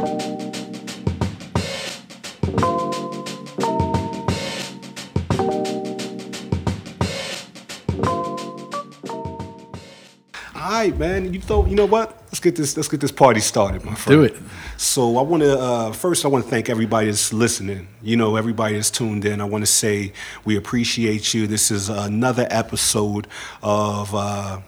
All right, man. You thought you know what? Let's get this. Let's get this party started, my friend. Do it. So I want to uh, first. I want to thank everybody that's listening. You know, everybody that's tuned in. I want to say we appreciate you. This is another episode of. Uh,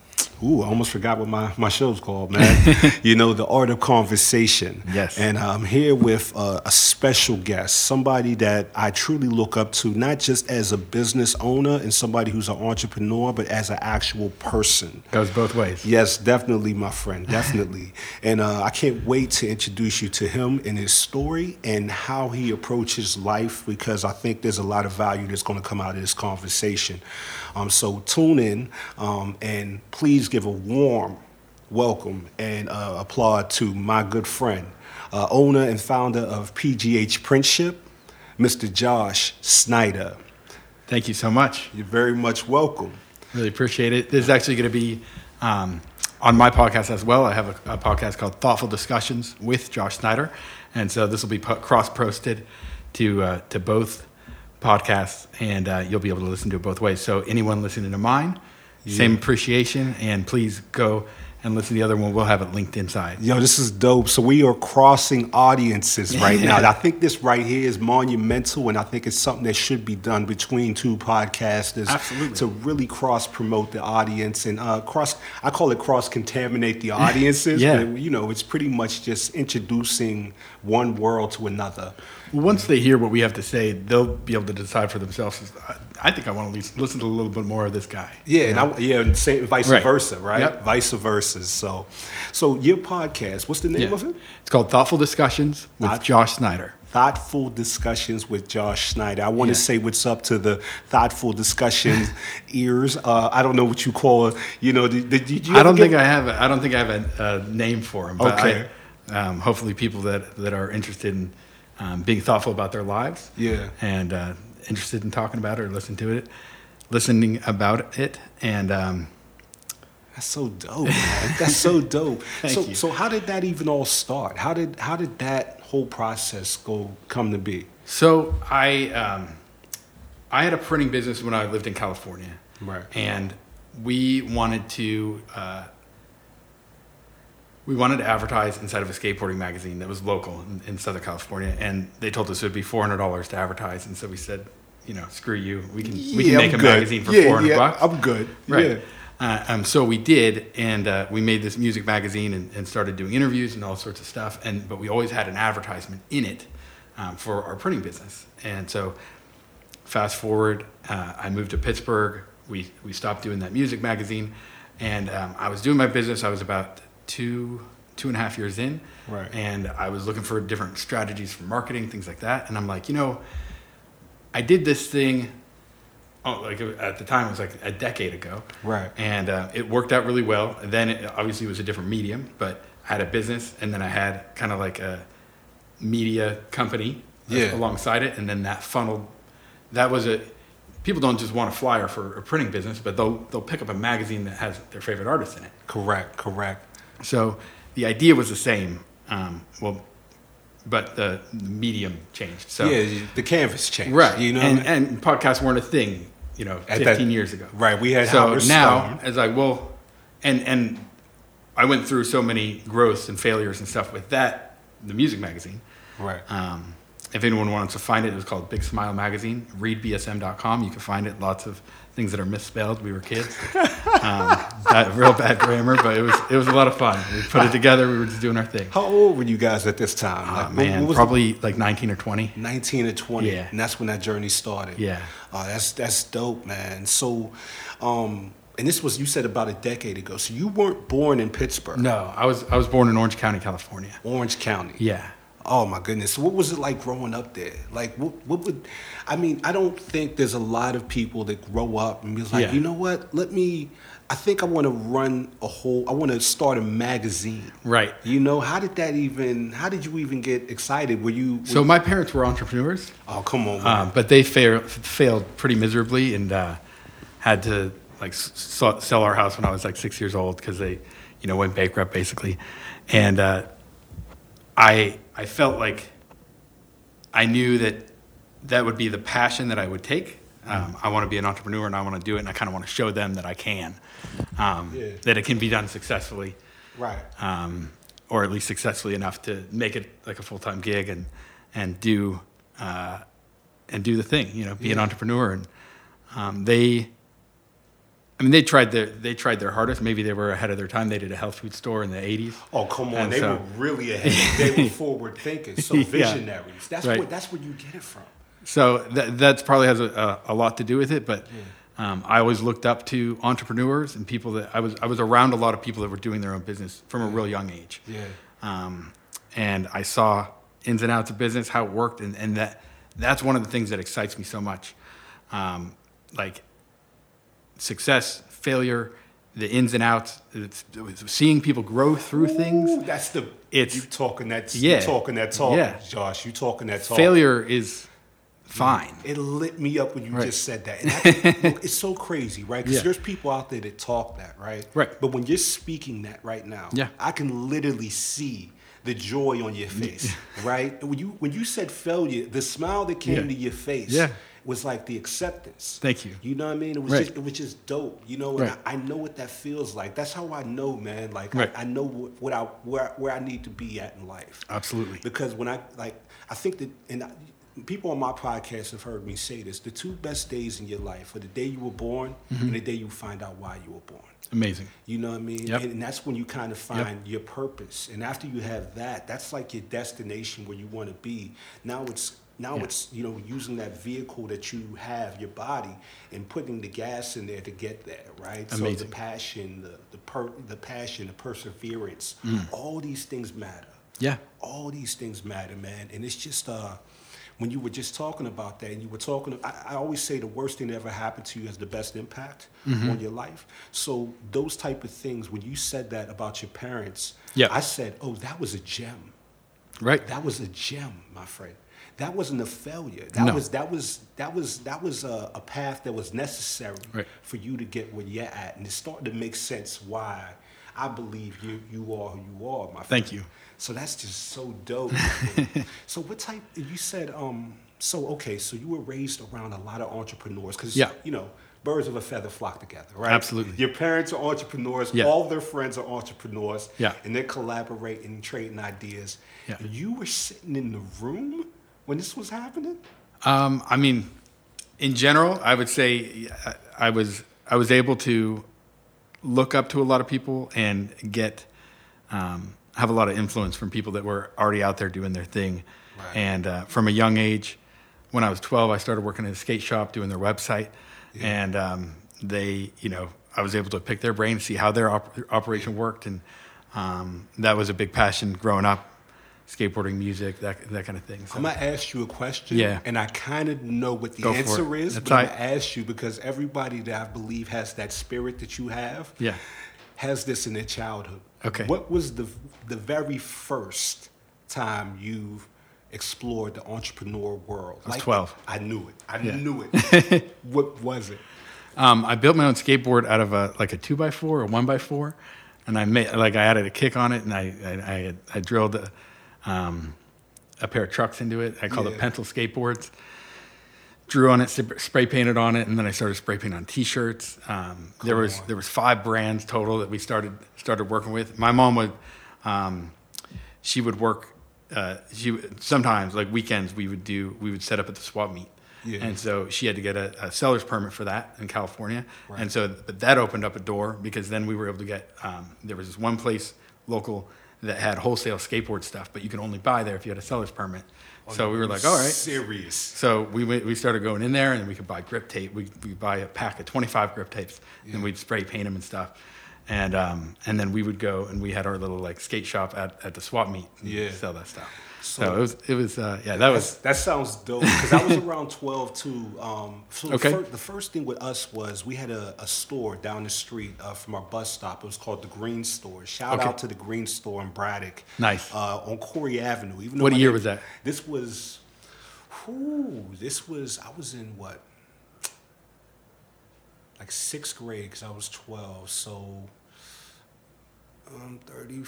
Ooh, I almost forgot what my, my show's called, man. you know, The Art of Conversation. Yes. And I'm here with uh, a special guest, somebody that I truly look up to, not just as a business owner and somebody who's an entrepreneur, but as an actual person. Goes both ways. Yes, definitely, my friend, definitely. and uh, I can't wait to introduce you to him and his story and how he approaches life because I think there's a lot of value that's going to come out of this conversation. Um, so tune in um, and please give a warm welcome and uh, applaud to my good friend, uh, owner and founder of PGH Printship, Mr. Josh Snyder. Thank you so much. You're very much welcome. Really appreciate it. This is actually going to be um, on my podcast as well. I have a, a, podcast called Thoughtful Discussions with Josh Snyder, and so this will be cross posted to uh, to both podcasts, and uh, you'll be able to listen to it both ways. So anyone listening to mine, yeah. same appreciation, and please go and listen to the other one. We'll have it linked inside. Yo, this is dope. So we are crossing audiences right now. I think this right here is monumental, and I think it's something that should be done between two podcasters Absolutely. to really cross promote the audience and uh, cross. I call it cross contaminate the audiences. yeah. But, you know, it's pretty much just introducing one world to another. Once they hear what we have to say, they'll be able to decide for themselves. I think I want to listen to a little bit more of this guy. Yeah, and I, yeah, and same, vice right. versa, right? Yep. Vice versa. So, so your podcast, what's the name yeah. of it? It's called Thoughtful Discussions with Thought- Josh Snyder. Thoughtful discussions with Josh Snyder. I want Yeah. to say what's up to the thoughtful discussion ears. Uh, I don't know what you call it. You know, did, did, you? I don't think I have. A, I don't think I have a, a name for him. But Okay. I, um, hopefully, people that that are interested in um, being thoughtful about their lives. Yeah. And uh, interested in talking about it or listening to it, listening about it, and um, That's so dope, man. That's so dope. So, you. so how did that even all start? How did how did that whole process go come to be? so I um, I had a printing business when I lived in California. Right. And we wanted to uh, we wanted to advertise inside of a skateboarding magazine that was local in, in Southern California, and they told us it would be four hundred dollars to advertise, and so we said, you know, screw you, we can we can Yeah, make I'm a good. magazine for Yeah, four hundred yeah, bucks. I'm good. Right. Yeah. Uh, um, so we did, and uh, we made this music magazine and, and started doing interviews and all sorts of stuff. And but we always had an advertisement in it um, for our printing business. And so, fast forward, uh, I moved to Pittsburgh. We we stopped doing that music magazine, and um, I was doing my business. I was about two two and a half years in, Right. and I was looking for different strategies for marketing, things like that. And I'm like, you know, I did this thing. Oh, like at the time it was like a decade ago, Right. And uh, it worked out really well. And then it obviously it was a different medium, but I had a business, and then I had kind of like a media company Yeah. alongside it, and then that funneled. That was a. People don't just want a flyer for a printing business, but they'll they'll pick up a magazine that has their favorite artist in it. Correct. Correct. So the idea was the same. Um, well, but the, medium changed. So yeah, the canvas changed. right, You know. and, I mean? and podcasts weren't a thing, you know, At 15 that- years ago. Right. We had So Howard now, Stern. it's like, well, and and I went through so many growths and failures and stuff with that, the music magazine. Right. Um, if anyone wants to find it, it was called Big Smile Magazine. ReadBSM.com. You can find it. Lots of things that are misspelled. We were kids. um, real bad grammar, but it was it was a lot of fun. We put it together. We were just doing our thing. How old were you guys at this time? Oh, Like, man, probably like 19 or 20. 19 or 20. Yeah. And that's when that journey started. Yeah. Oh, that's that's dope, man. So, um, and this was you said about a decade ago. So you weren't born in Pittsburgh, No, I was I was born in Orange County, California. Orange County. Yeah. Oh my goodness. What was it like growing up there? Like what what would I mean, I don't think there's a lot of people that grow up and be like, Yeah. you know what? Let me I think I want to run a whole I want to start a magazine. Right. You know, how did that even how did you even get excited? Were you were- So my parents were entrepreneurs. Oh, come on. Um, but they failed pretty miserably and uh, had to like s- sell our house when I was like six years old because they, you know, went bankrupt basically. And uh, I I felt like I knew that that would be the passion that I would take. Um, I want to be an entrepreneur and I want to do it, and I kind of want to show them that I can, um, Yeah. that it can be done successfully, Right. um, or at least successfully enough to make it like a full time gig and and do uh, and do the thing. You know, be an entrepreneur. And um, they, I mean, they tried their they tried their hardest. Maybe they were ahead of their time. They did a health food store in the '80s. Oh come on! And they so- were really ahead. They were forward thinkers, so Yeah. visionaries. That's Right. where that's where you get it from. So that that's probably has a, a, a lot to do with it. But um, I always looked up to entrepreneurs and people that I was I was around a lot of people that were doing their own business from a real young age. Yeah. Um, and I saw ins and outs of business, how it worked, and, and that that's one of the things that excites me so much. Um, like success, failure, the ins and outs, it's, it's seeing people grow through things. Ooh, that's the It's- you talking that Yeah. you talking that talk, Yeah. Josh. You talking that talk. Failure is fine. It lit me up when you Right. just said that. And I, look, it's so crazy, right? Because Yeah. there's people out there that talk that, right? Right. But when you're speaking that right now, Yeah. I can literally see the joy on your face, right? When you when you said failure, the smile that came Yeah. to your face Yeah. Was like the acceptance. Thank you. You know what I mean? It was Right. just it was just dope. You know, Right. I, I know what that feels like. That's how I know, man. Like Right. I, I know what, what I where where I need to be at in life. Absolutely. Because when I like, I think that, and I, people on my podcast have heard me say this: the two best days in your life are the day you were born Mm-hmm. and the day you find out why you were born. Amazing. You know what I mean? Yep. And, and that's when you kind of find your purpose. And after you have that, that's like your destination where you want to be. Now it's now Yeah. it's you know using that vehicle that you have, your body, and putting the gas in there to get there, right? So the passion, the the per, the passion, the perseverance, Mm. all these things matter Yeah. all these things matter, man. And it's just uh, when you were just talking about that, and you were talking. I, I always say the worst thing that ever happened to you has the best impact Mm-hmm. on your life. So those type of things, when you said that about your parents, Yeah. I said, oh, that was a gem. Right. That was a gem, my friend. That wasn't a failure. That No. was that was that was that was a, a path that was necessary Right. for you to get where you're at, and it's starting to make sense why I believe you you are who you are, my friend. Thank you. So that's just so dope. so what type? You said um. So okay, so you were raised around a lot of entrepreneurs because Yeah. you know birds of a feather flock together, right? Absolutely. Your parents are entrepreneurs. Yeah. All their friends are entrepreneurs. Yeah. And they're collaborating trading ideas. Yeah. And you were sitting in the room when this was happening. Um, I mean, in general, I would say I- was I was able to look up to a lot of people and get um, have a lot of influence from people that were already out there doing their thing. Right. And uh, from a young age, when I was 12, I started working at a skate shop doing their website, and um, they, you know, I was able to pick their brain, see how their op- operation worked, and um, that was a big passion growing up. Skateboarding, music, that that kind of thing. So- I'm gonna ask you a question. Yeah. And I kind of know what the Go answer is, That's but I'm right. gonna ask you because everybody that I believe has that spirit that you have. Yeah. Has this in their childhood. Okay. What was the the very first time you explored the entrepreneur world? I was 12. I knew it. I Yeah. knew it. what was it? Um, I built my own skateboard out of a like a two by four or one by four, and I made like I added a kick on it, and I I, I, I drilled a, um, a pair of trucks into it. I called Yeah. it pencil skateboards. Drew on it, spray painted on it, and then I started spray painting on T-shirts. Um, there was on. there was five brands total that we started started working with. My mom would, um, she would work. Uh, she would- sometimes like weekends we would do we would set up at the swap meet, Yeah. and so she had to get a, a seller's permit for that in California. Right. And so but that opened up a door because then we were able to get, um, there was this one place local that had wholesale skateboard stuff, but you could only buy there if you had a seller's permit. So we were like, all right. Serious. So we went, we started going in there and we could buy grip tape. We we buy a pack of 25 grip tapes and we'd spray paint them and stuff. And um, and then we would go and we had our little like skate shop at, at the swap meet and Yeah. sell that stuff. So, So- it was it was uh, yeah that was That sounds dope because I was around 12 too. Um, so the Okay. fir- the first thing with us was we had a, a store down the street uh, from our bus stop. It was called the Green Store. Shout Okay. out to the Green Store in Braddock. Nice. Uh, on Corey Avenue. Even though What year name- was that? This was, whew, this was, I was in what? Like sixth grade because I was 12. So I'm 30.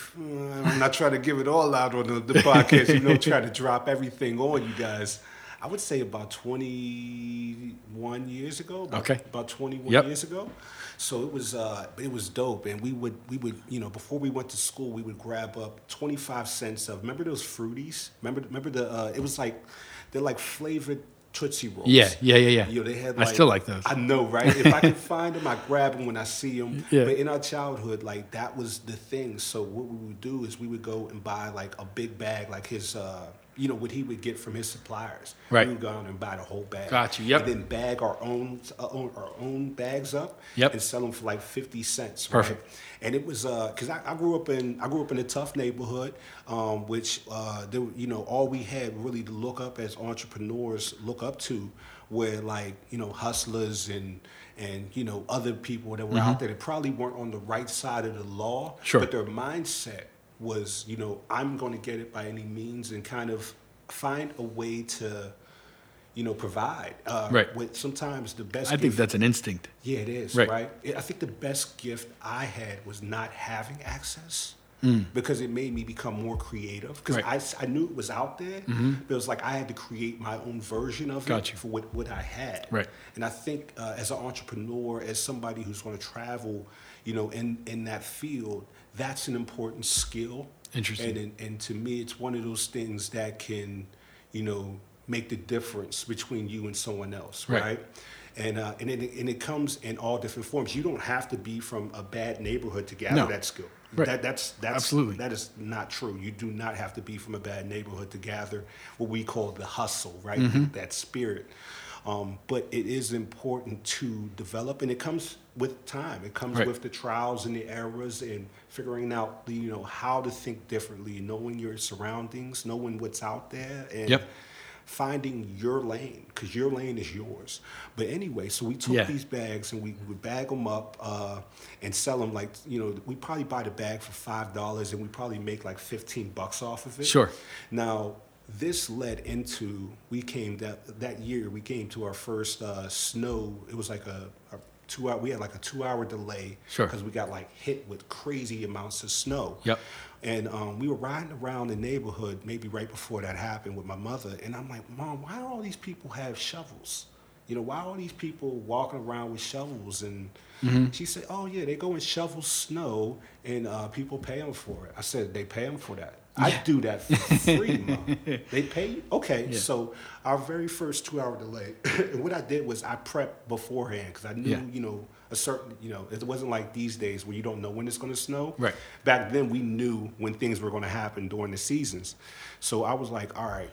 I'm not trying to give it all out on the, the podcast. You know, try to drop everything on you guys. I would say about 21 years ago. About, Okay. About 21 Yep. years ago. So it was uh, it was dope, and we would we would you know before we went to school we would grab up 25 cents of remember those fruities remember remember the uh, it was like they're like flavored Tootsie Rolls. Yeah, yeah, yeah, yeah. You know, they had. I still like those. I know, right? If I can find them, I grab them when I see them. Yeah. But in our childhood, like that was the thing. So what we would do is we would go and buy like a big bag, like his, uh, you know, what he would get from his suppliers. Right. We would go out and buy the whole bag. Got you, yep. And then bag our own, uh, own our own bags up. Yep. And sell them for like fifty cents. Perfect. Right? And it was because I, I grew up in I grew up in a tough neighborhood, um, which uh, there, you know all we had really to look up as entrepreneurs look up to were like you know hustlers and and you know other people that were out there that probably weren't on the right side of the law, Mm-hmm. Sure. but their mindset was you know I'm going to get it by any means and kind of find a way to you know provide. Uh, Right. With sometimes the best. I think that's an instinct. yeah, it is, Right. right? I think the best gift I had was not having access because it made me become more creative. Because Mm. Right. Mm-hmm. I, I knew it was out there, but it was like I had to create my own version of Got it you. for what, what I had. Right. And I think uh, as an entrepreneur, as somebody who's going to travel, you know, in, in that field, that's an important skill. Interesting. And, and, and to me, it's one of those things that can, you know, make the difference between you and someone else, Right. right? And, uh, and, it, and it comes in all different forms. You don't have to be from a bad neighborhood to gather No. that skill. Right. That, that's, that's, Absolutely. that is not true. You do not have to be from a bad neighborhood to gather what we call the hustle, right? Mm-hmm. That spirit. Um, but it is important to develop, and it comes with time. It comes Right. with the trials and the errors, and figuring out, the, you know, how to think differently, knowing your surroundings, knowing what's out there, and Yep. Finding your lane, because your lane is yours. But anyway, so we took Yeah. these bags and we would bag them up uh, and sell them like you know we probably buy the bag for five dollars and we probably make like fifteen bucks off of it. Sure. Now this led into we came that that year we came to our first uh, snow. It was like a, a two hour. We had like a two hour delay Sure. because we got like hit with crazy amounts of snow. Yep. And um, we were riding around the neighborhood maybe right before that happened with my mother. And I'm like, Mom, why do all these people have shovels? You know, why are all these people walking around with shovels? And she said, Oh, yeah, they go and shovel snow and uh, people pay them for it. I said, They pay them for that. I do that for free, Mom. They pay you? Okay. Yeah. So our very first two hour delay, and what I did was I prepped beforehand because I knew, Yeah. you know, a certain, you know, it wasn't like these days where you don't know when it's going to snow. Right. Back then, we knew when things were going to happen during the seasons. So I was like, all right,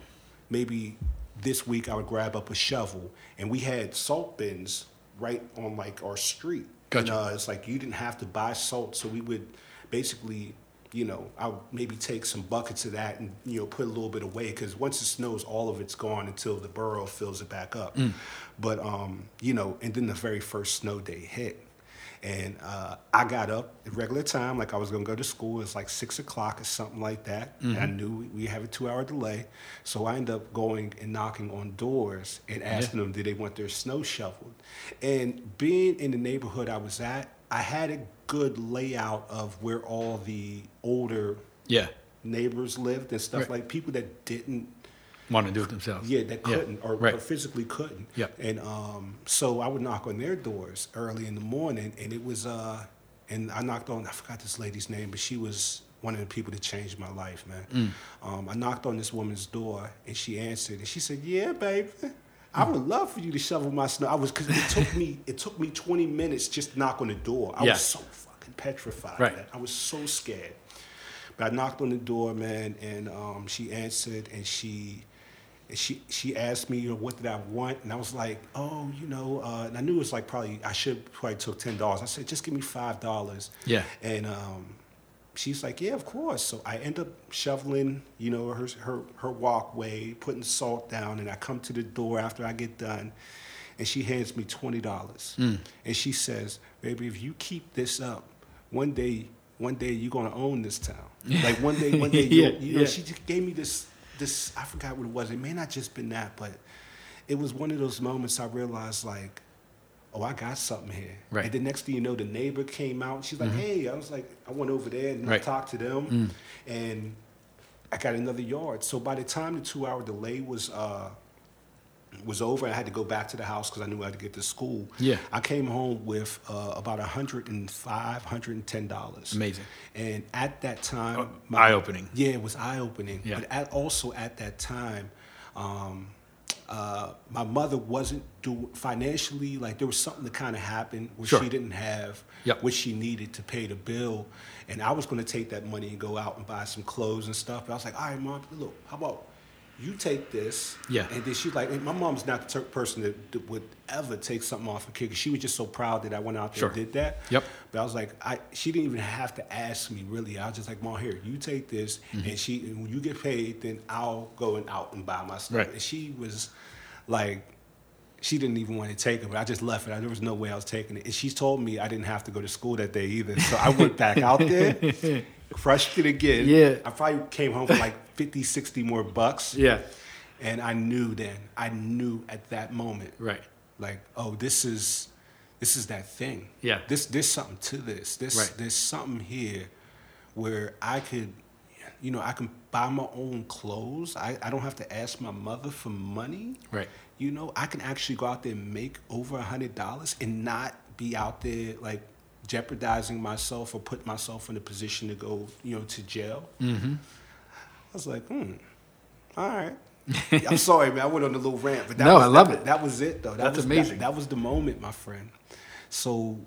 maybe this week I would grab up a shovel, and we had salt bins right on like our street. Gotcha. And, uh, it's like you didn't have to buy salt, so we would basically. You know, I would maybe take some buckets of that and you know put a little bit away because once it snows, all of it's gone until the borough fills it back up. Mm. But um, you know, and then the very first snow day hit, and uh, I got up at regular time, like I was gonna go to school. It's like six o'clock or something like that. And I knew we- have a two-hour delay, so I ended up going and knocking on doors and asking them, did they want their snow shoveled? And being in the neighborhood I was at, I had a good layout of where all the older Yeah. neighbors lived and stuff Right. like people that didn't Want to do it themselves. yeah, that couldn't or, Right. or physically couldn't. Yep. And um, so I would knock on their doors early in the morning, and it was uh, and I knocked on. I forgot this lady's name, but she was one of the people that changed my life, man. Mm. Um, I knocked on this woman's door, and she answered, and she said, "Yeah, baby." I would love for you to shovel my snow. I was because it took me it took me 20 minutes just to knock on the door. I Yeah. was so fucking petrified. Right. man. I was so scared. But I knocked on the door, man, and um, she answered, and she, she, she asked me, you know, what did I want, and I was like, oh, you know, uh, and I knew it was like probably I should probably took ten dollars. I said, just give me five dollars. Yeah. And um, she's like, yeah, of course. So I end up shoveling, you know, her her her walkway, putting salt down, and I come to the door after I get done, and she hands me twenty dollars, Mm. and she says, baby, if you keep this up, one day. One day you're gonna own this town. Like one day, one day, Yeah, you'll, know. yeah. She just gave me this, this. I forgot what it was. It may not just been that, but it was one of those moments I realized like oh, I got something here. Right. And the next thing you know, the neighbor came out. She's like, hey, I was like, I went over there and I talked to them, and I got another yard. So by the time the two hour delay was uh, was over, I had to go back to the house because I knew I had to get to school. Yeah. I came home with uh, about $105, $110. Amazing. And at that time, Oh, my- eye-opening. Yeah, it was eye opening. Yeah. But at, also at that time, um, uh, my mother wasn't doing financially like there was something that kind of happened where Sure. she didn't have Yep. what she needed to pay the bill, and I was going to take that money and go out and buy some clothes and stuff. But I was like, all right, mom, look, how about you take this? Yeah. And then she's like, my mom's not the ter- person that, that would ever take something off a kid she was just so proud that I went out there Sure. and did that. Yep. But I was like, I she didn't even have to ask me really. I was just like, Mom, here, you take this, Mm-hmm. and she and when you get paid, then I'll go and out and buy my stuff. Right. And she was like, she didn't even want to take it, but I just left it. I, There was no way I was taking it. And she told me I didn't have to go to school that day either. So I went back out there, crushed it again. Yeah. I probably came home with like 50, 60 more bucks. Yeah. And I knew then, I knew at that moment, Right. like, oh, this is this is that thing. Yeah. This there's something to this. This Right. there's something here where I could you know, I can buy my own clothes. I, I don't have to ask my mother for money. Right. You know, I can actually go out there and make over a hundred dollars and not be out there like jeopardizing myself or put myself in a position to go, you know, to jail. Mm-hmm. I was like, hmm, all right. I'm sorry, man. I went on a little rant, but that No, was, I love that, it. That was it, though. That That's was, amazing. That, that was the moment, my friend. So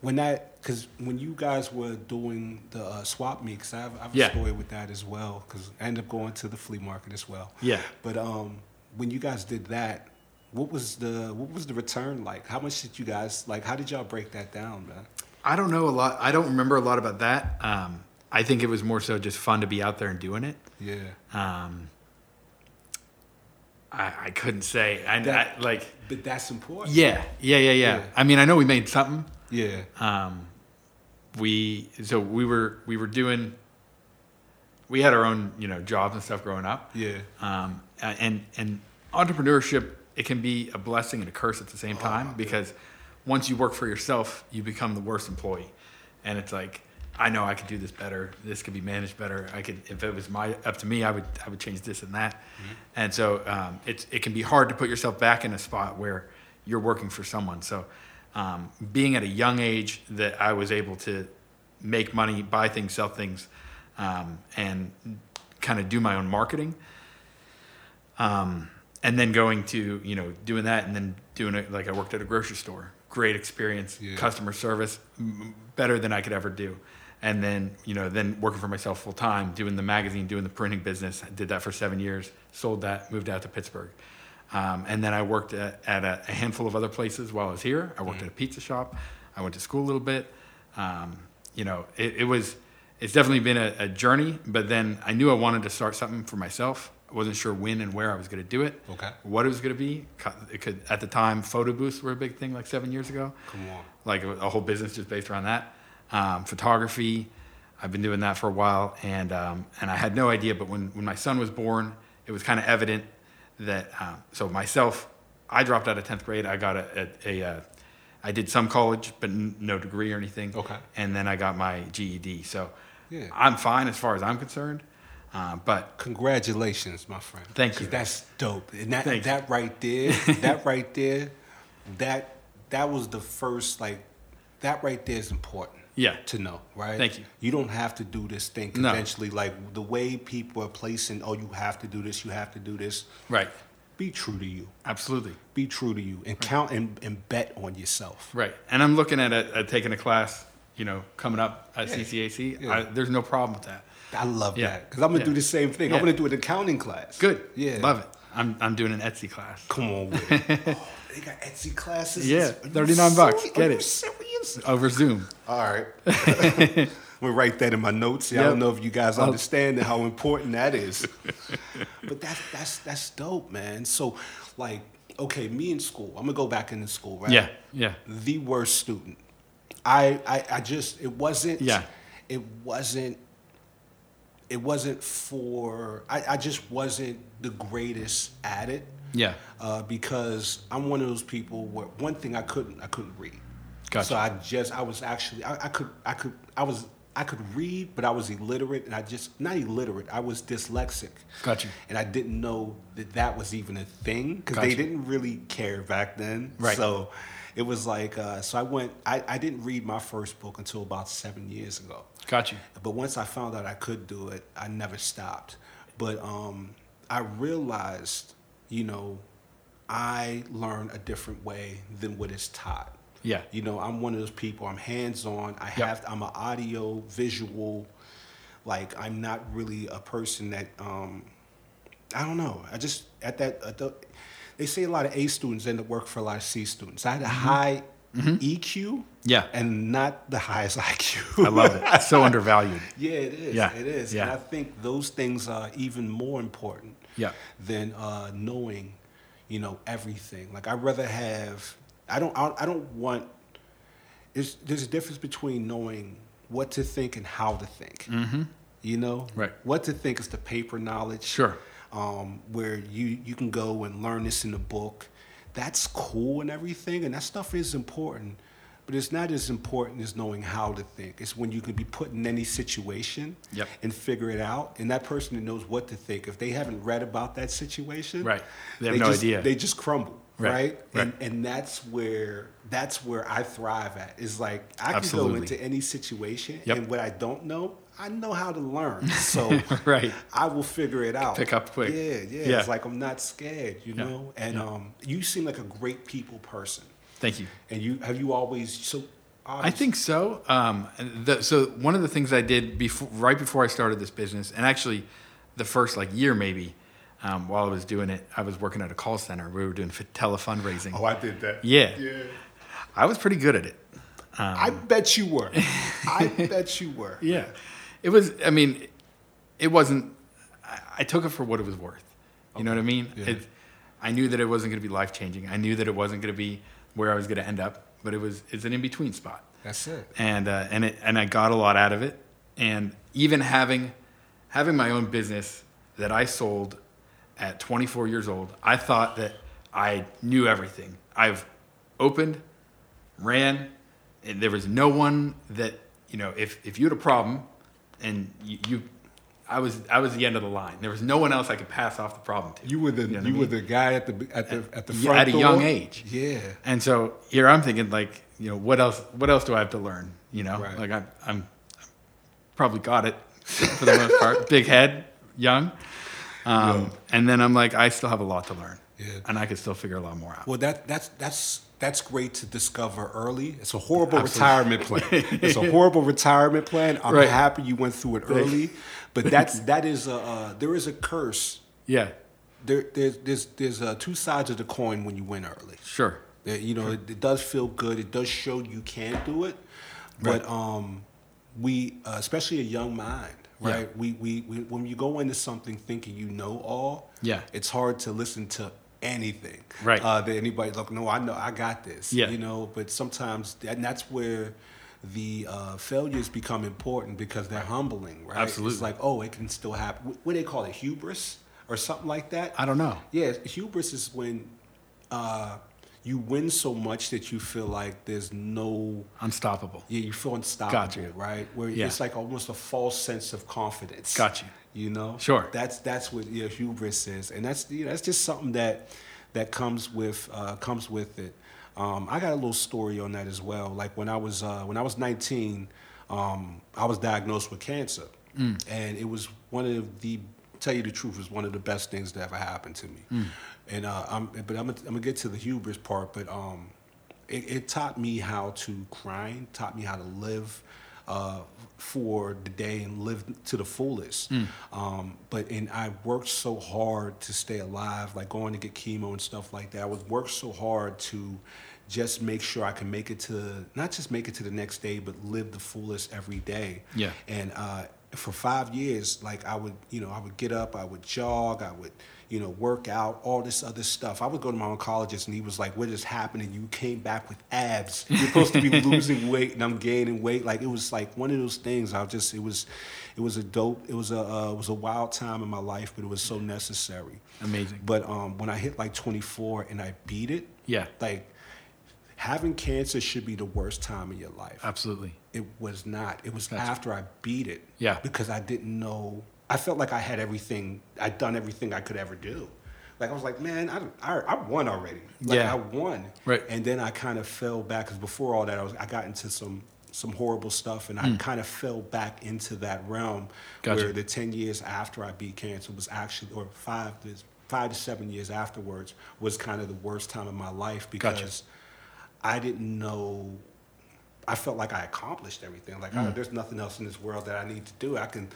when that, because when you guys were doing the uh, swap meets, I have, I have a story with that as well. Because I ended up going to the flea market as well. Yeah. But um, when you guys did that, what was the what was the return like? How much did you guys like? How did y'all break that down, man? I don't know a lot. I don't remember a lot about that. Um, I think it was more so just fun to be out there and doing it. Yeah. Um, I, I couldn't say. I, That- I like. But that's important. Yeah, yeah, yeah, yeah, Yeah. I mean, I know we made something. Yeah. Um, we so we were we were doing. We had our own you know jobs and stuff growing up. Yeah. Um, and and entrepreneurship it can be a blessing and a curse at the same time because once you work for yourself, you become the worst employee, and it's like I know I could do this better. This could be managed better. I could if it was my up to me, I would I would change this and that, and so um, it's it can be hard to put yourself back in a spot where you're working for someone. So um, being at a young age that I was able to make money, buy things, sell things, um, and kind of do my own marketing um, and then going to you know doing that and then doing it like I worked at a grocery store. Great experience, Yeah. customer service, m- better than I could ever do. And then you know then working for myself full time, doing the magazine, doing the printing business. I did that for seven years. Sold that, moved out to Pittsburgh. Um, and then I worked at, at a, a handful of other places while I was here. I worked at a pizza shop. I went to school a little bit. Um, you know, it, it was, it's definitely been a, a journey, but then I knew I wanted to start something for myself. I wasn't sure when and where I was going to do it. Okay. What it was going to be. It could, at the time, photo booths were a big thing like seven years ago. Come on. Like a whole business just based around that. Um, photography, I've been doing that for a while, and um, and I had no idea. But when when my son was born, it was kind of evident that. Um, so myself, I dropped out of tenth grade. I got a, a, a uh, I did some college, but n- no degree or anything. Okay. And then I got my GED. So Yeah. I'm fine as far as I'm concerned. Uh, but Congratulations, my friend. Thank you. That's dope. And that Thank that right there, that right there, that that was the first like that right there is important. Yeah. To know, right? Thank you. You don't have to do this thing No. conventionally. Like the way people are placing, oh, you have to do this, you have to do this. right, Be true to you. absolutely. Be true to you and count and, and bet on yourself. Right. And I'm looking at, it, at taking a class, you know, coming up at Yeah. CCAC. Yeah. I, there's no problem with that. I love Yeah. that. Because I'm gonna do the same thing. I'm gonna do an accounting class. Good. Yeah. Love it. I'm, I'm doing an Etsy class. Come on with it. oh, they got Etsy classes. Yeah, 39 bucks. Get it. serious? Over Zoom. All right. I'm gonna write that in my notes. I Yep. don't know if you guys understand how important that is. but that's that's that's dope, man. So, like, okay, me in school. I'm gonna go back into school, right? Yeah. Yeah. The worst student. I I, I just it wasn't. Yeah. It wasn't. It wasn't for. I, I just wasn't the greatest at it. Yeah. Uh, because I'm one of those people where one thing I couldn't I couldn't read. Gotcha. So I just I was actually I, I could I could I was I could read, but I was illiterate, and I just not illiterate. I was dyslexic. Gotcha. And I didn't know that that was even a thing because they didn't really care back then. Right. So it was like uh, so I went. I, I didn't read my first book until about seven years ago. Got you. But once I found out I could do it, I never stopped. But um, I realized, you know, I learn a different way than what is taught. Yeah. You know, I'm one of those people. I'm hands on. I Yep. have. I'm an audio visual. Like I'm not really a person that. Um, I don't know. I just at that. At the, they say a lot of A students end up working for a lot of C students. I had a high EQ. Mm-hmm. Yeah. And not the highest IQ. I love it. It's so undervalued. Yeah, it is. Yeah, It is. yeah. And I think those things are even more important Yeah. than uh, knowing, you know, everything. Like I'd rather have. I don't. I, I don't want. There's there's a difference between knowing what to think and how to think. Mm-hmm. You know. Right. What to think is the paper knowledge. Sure. Um, where you you can go and learn this in a book. That's cool and everything, and that stuff is important. But it's not as important as knowing how to think. It's when you can be put in any situation Yep. and figure it out. And that person that knows what to think, if they haven't read about that situation, Right. They have no just, idea. They just crumble, Right. right? Right. And and that's where that's where I thrive at. Is like I can Absolutely. go into any situation, Yep. and what I don't know, I know how to learn. So Right. I will figure it out. Pick up quick. Yeah, yeah. Yeah. It's like I'm not scared, you Yeah. know. And Yeah. um, you seem like a great people person. Thank you. And you have you always so. I think so. Um, the, so one of the things I did before, right before I started this business, and actually, the first like year maybe, um, while I was doing it, I was working at a call center. We were doing f- tele. Oh, I did that. Yeah. Yeah. I was pretty good at it. I bet you were. I bet you were. Yeah, it was. I mean, it wasn't. I, I took it for what it was worth. You know what I mean? Yeah. It, I knew that it wasn't going to be life changing. I knew that it wasn't going to be where I was going to end up. But it was. It's an in between spot. That's it. and uh, and it, and I got a lot out of it. And even having having my own business that I sold at 24 years old, I thought that I knew everything. I've opened, ran, and there was no one that you know. If if you had a problem, and you. you I was I was the end of the line. There was no one else I could pass off the problem to. You were the know you, what I were the guy at the at the at the Yeah, front at a door. young age. Yeah. And so here I'm thinking like, you know, what else? What else do I have to learn? You know, Right. like I'm, I'm probably got it for the most part. Big head, young, um, and then I'm like, I still have a lot to learn, Yeah. and I can still figure a lot more out. Well, that that's that's that's great to discover early. It's a horrible Absolutely. retirement plan. It's a horrible retirement plan. I'm Right. happy you went through it early, but that's that is a uh, there is a curse. Yeah, There there's there's there's uh, two sides of the coin when you win early. sure. That, you know, it, it does feel good. It does show you can do it, but um, we, uh, especially a young mind, Yeah. right? We, we we when you go into something thinking you know all, Yeah. it's hard to listen to anything, Right. Uh, that anybody like, no, I know, I got this, Yeah. you know. But sometimes, that, and that's where the uh, failures become important because they're humbling, right? Absolutely. It's like, oh, it can still happen. What, what do they call it, hubris or something like that? I don't know. Yeah, hubris is when uh, you win so much that you feel like there's no. Unstoppable. Yeah, you feel unstoppable, Got you. right? Where Yeah. it's like almost a false sense of confidence. Got you. You know, Sure. That's that's what yeah, hubris is, and that's you know, that's just something that that comes with uh, comes with it. Um, I got a little story on that as well. Like when I was uh, when I was 19, um, I was diagnosed with cancer, Mm. and it was one of the tell you the truth was one of the best things that ever happened to me. Mm. And uh, I'm, but I'm gonna, I'm gonna get to the hubris part, but um, it, it taught me how to grind, taught me how to live uh, for the day and live to the fullest. Um, but and I worked so hard to stay alive, like going to get chemo and stuff like that. I would work so hard to just make sure I can make it to not just make it to the next day, but live the fullest every day. Yeah. And uh, for five years, like I would, you know, I would get up, I would jog, I would, you know, work out, all this other stuff. I would go to my oncologist, and he was like, "What is happening? You came back with abs. You're supposed to be losing weight, and I'm gaining weight." Like it was like one of those things. I just, it was, it was a dope. It was a, uh, it was a wild time in my life, but it was so necessary. Amazing. But um, when I hit like 24 and I beat it, Yeah. like having cancer should be the worst time in your life. Absolutely. It was not. It was That's- after I beat it. Yeah. Because I didn't know. I felt like I had everything. I'd done everything I could ever do. Like I was like, man, I, I, I won already. Like Yeah. I won. Right. And then I kind of fell back because before all that, I was I got into some some horrible stuff, and I kind of fell back into that realm Mm. Gotcha. where the ten years after I beat cancer was actually, or five to five to seven years afterwards, was kind of the worst time of my life because Gotcha. I didn't know. I felt like I accomplished everything. Like Mm. there's nothing else in this world that I need to do. I can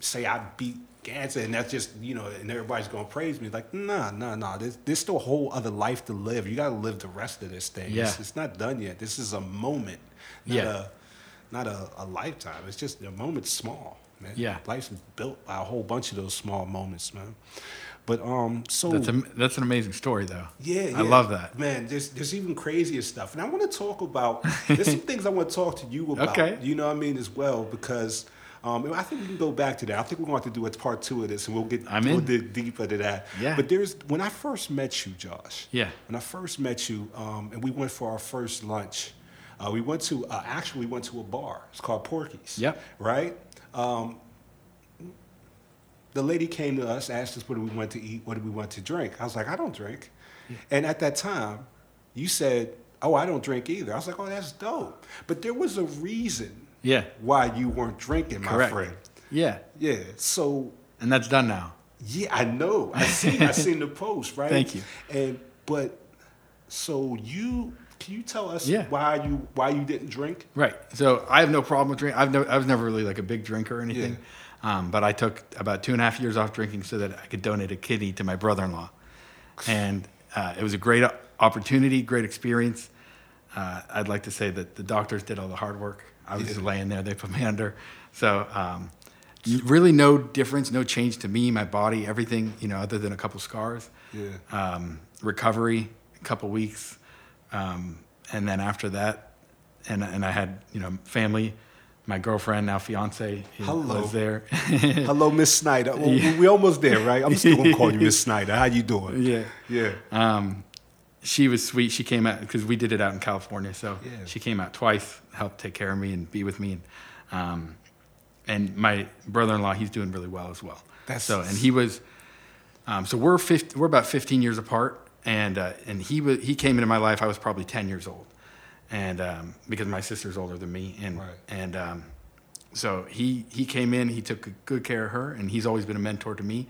say I beat cancer, and that's just you know, and everybody's gonna praise me. Like nah, nah, nah. There's there's still a whole other life to live. You gotta live the rest of this thing. Yeah. It's, it's not done yet. This is a moment. Not Yeah. A, not a, a lifetime. It's just a moment small, man. Yeah. Life's built by a whole bunch of those small moments, man. But um, so That's a, that's an amazing story, though. yeah, I love that. Man, there's there's even crazier stuff. And I want to talk about there's some things I want to talk to you about. Okay. You know what I mean as well because um, I think we can go back to that. I think we're going to have to do a part two of this, and we'll get I'm we'll in. dig deeper to that. Yeah. But there's when I first met you, Josh. Yeah. When I first met you, um, and we went for our first lunch. Uh, we went to uh, actually we went to a bar. It's called Porky's. Yep. Right. Um, the lady came to us, asked us what do we want to eat, what do we want to drink. I was like, I don't drink. And at that time, you said, Oh, I don't drink either. I was like, Oh, that's dope. But there was a reason Yeah. why you weren't drinking, my Correct. friend. Yeah. Yeah. So And that's done now. yeah, I know. I seen I seen the post, right? Thank you. And but so you can you tell us Yeah. why you why you didn't drink? Right. So I have no problem with drink. I've no, I was never really like a big drinker or anything. Yeah. Um, but I took about two and a half years off drinking so that I could donate a kidney to my brother-in-law, and uh, it was a great opportunity, great experience. Uh, I'd like to say that the doctors did all the hard work. I was just laying there; they put me under. So um, really, no difference, no change to me, my body, everything. You know, other than a couple scars. Yeah. Um, recovery, a couple weeks, um, and then after that, and and I had you know family. My girlfriend, now fiance, Hello. was there. Hello, Miss Snyder. Well, Yeah. We almost there, right? I'm still gonna call you Miss Snyder. How you doing? yeah. Yeah. Um, she was sweet. She came out because we did it out in California. So Yeah. she came out twice, helped take care of me and be with me. And, um, and my brother-in-law, he's doing really well as well. That's- so, and he was, um, so we're 50, we're about 15 years apart. And, uh, and he was, he came into my life. I was probably 10 years old. And, um, because my sister's older than me. And, Right. and, um, so he, he came in, he took good care of her, and he's always been a mentor to me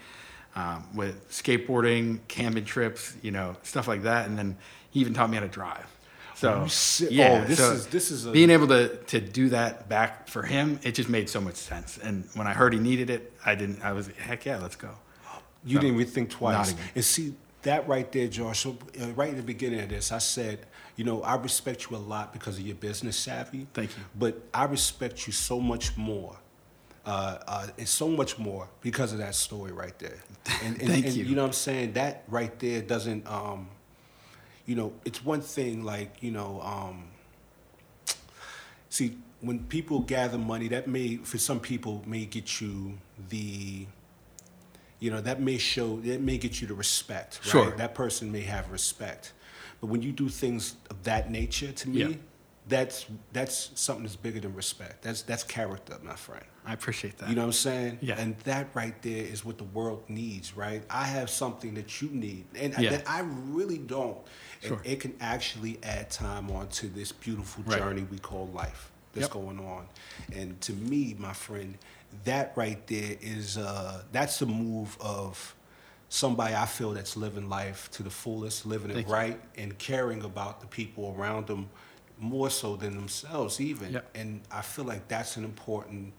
um, with skateboarding, camping trips, you know, stuff like that. And then he even taught me how to drive. So You yeah, oh, this so is- this is a- being able to to do that back for him. It just made so much sense. And when I heard he needed it, I didn't. I was heck yeah, let's go. You didn't even think twice. And see that right there, Josh. So uh, right in the beginning of this, I said, you know, I respect you a lot because of your business savvy. Thank you. But I respect you so much more. Uh, uh, and so much more because of that story right there. And, and, Thank and you. You know what I'm saying? That right there doesn't, um, you know, it's one thing like, you know, um, see, when people gather money, that may, for some people, may get you the, you know, that may show, that may get you the respect, right? Sure. That person may have respect. But when you do things of that nature, to me, Yeah. That's that's something that's bigger than respect. That's that's character, my friend. I appreciate that. You know what I'm saying? Yeah. And that right there is what the world needs, right? I have something that you need, and Yeah. that I really don't. Sure. And it can actually add time onto this beautiful Right. journey we call life that's Yep. going on. And to me, my friend, that right there is uh, that's the move of somebody I feel that's living life to the fullest, living it Thank you. right, and caring about the people around them more so than themselves even. Yep. And I feel like that's an important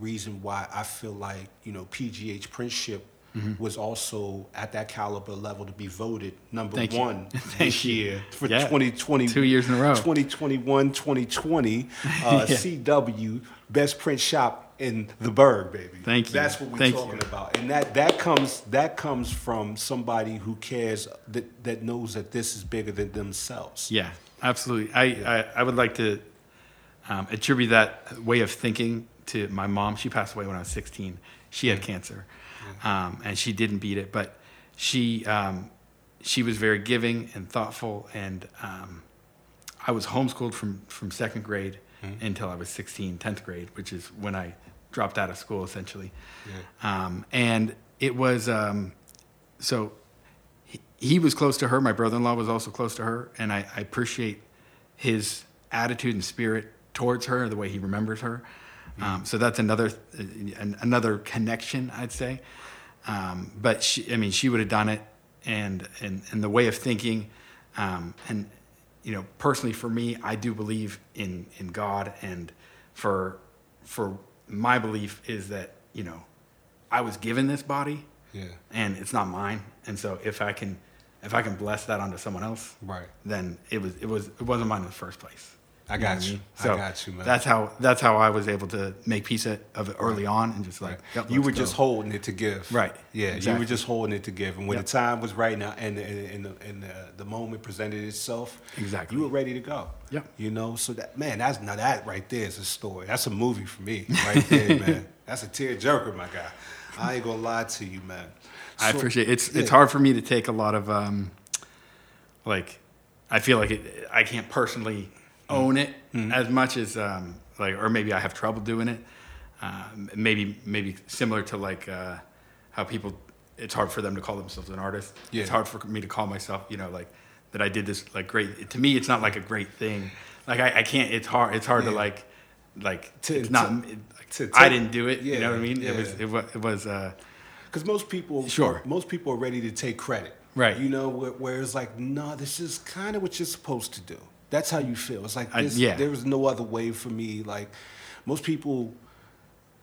reason why I feel like, you know, PGH Printship Mm-hmm. was also at that caliber level to be voted number Thank one this you. year for Yeah. 2020. Two years in a row. 2021, 2020. Uh, CW, best print shop in the Burgh, baby. Thank you. That's what we're Thank talking you. about, and that that comes that comes from somebody who cares that that knows that this is bigger than themselves. Yeah, absolutely. I, I, I would like to um, attribute that way of thinking to my mom. She passed away when I was 16. She had cancer, um, and she didn't beat it, but she um, she was very giving and thoughtful. And um, I was homeschooled from from second grade until I was 16, 10th grade, which is when I dropped out of school essentially. Um, and it was um, so he, was close to her. My brother-in-law was also close to her, and I, I appreciate his attitude and spirit towards her, the way he remembers her. Um, so that's another uh, another connection, I'd say. Um, but she, I mean, she would have done it, and and and the way of thinking, um, and you know, personally for me, I do believe in in God, and for for my belief is that you know, I was given this body, Yeah. and it's not mine. And so if I can, if I can bless that onto someone else, Right. then it was it was it wasn't mine in the first place. I know got you. mean? I So got you, man. That's how that's how I was able to make peace of it early on and just like Right. yep, you were go. just holding it to give. Right. Yeah. You were just holding it to give, and when Yep. the time was right now, and and, and, the, and the, the moment presented itself, Exactly. you were ready to go. Yep. You know, so that man, that's now that right there is a story. That's a movie for me, right there, man. That's a tearjerker, my guy. I ain't gonna lie to you, man. I So- appreciate it's it's yeah. hard for me to take a lot of um like I feel like it, I can't personally own it Mm-hmm. as much as um like or maybe I have trouble doing it. Um, maybe maybe similar to like uh, how people it's hard for them to call themselves an artist. Yeah. It's hard for me to call myself, you know, like that I did this like great to me it's not like a great thing. Like I, I can't it's hard it's hard to like like To- it's not to- it- like, to I didn't do it, you know what I Yeah, mean? It was it was it was uh Because most people, Sure. most people are ready to take credit, Right. You know, where, where it's like, no, this is kind of what you're supposed to do. That's how you feel. It's like I- this, yeah. there was no other way for me. Like most people,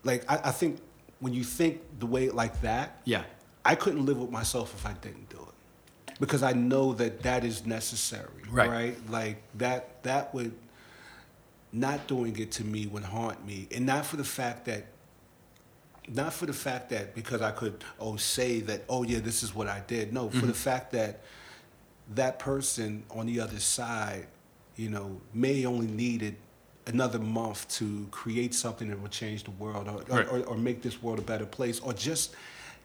like I, I think when you think the way like that, yeah. I couldn't live with myself if I didn't do it, because I know that that is necessary, Right. Like that, that would not doing it to me would haunt me, and not for the fact that not for the fact that because I could oh say that oh yeah this is what I did no for the mm-hmm. fact that that person on the other side you know may only needed another month to create something that will change the world or, Right. or, or make this world a better place or just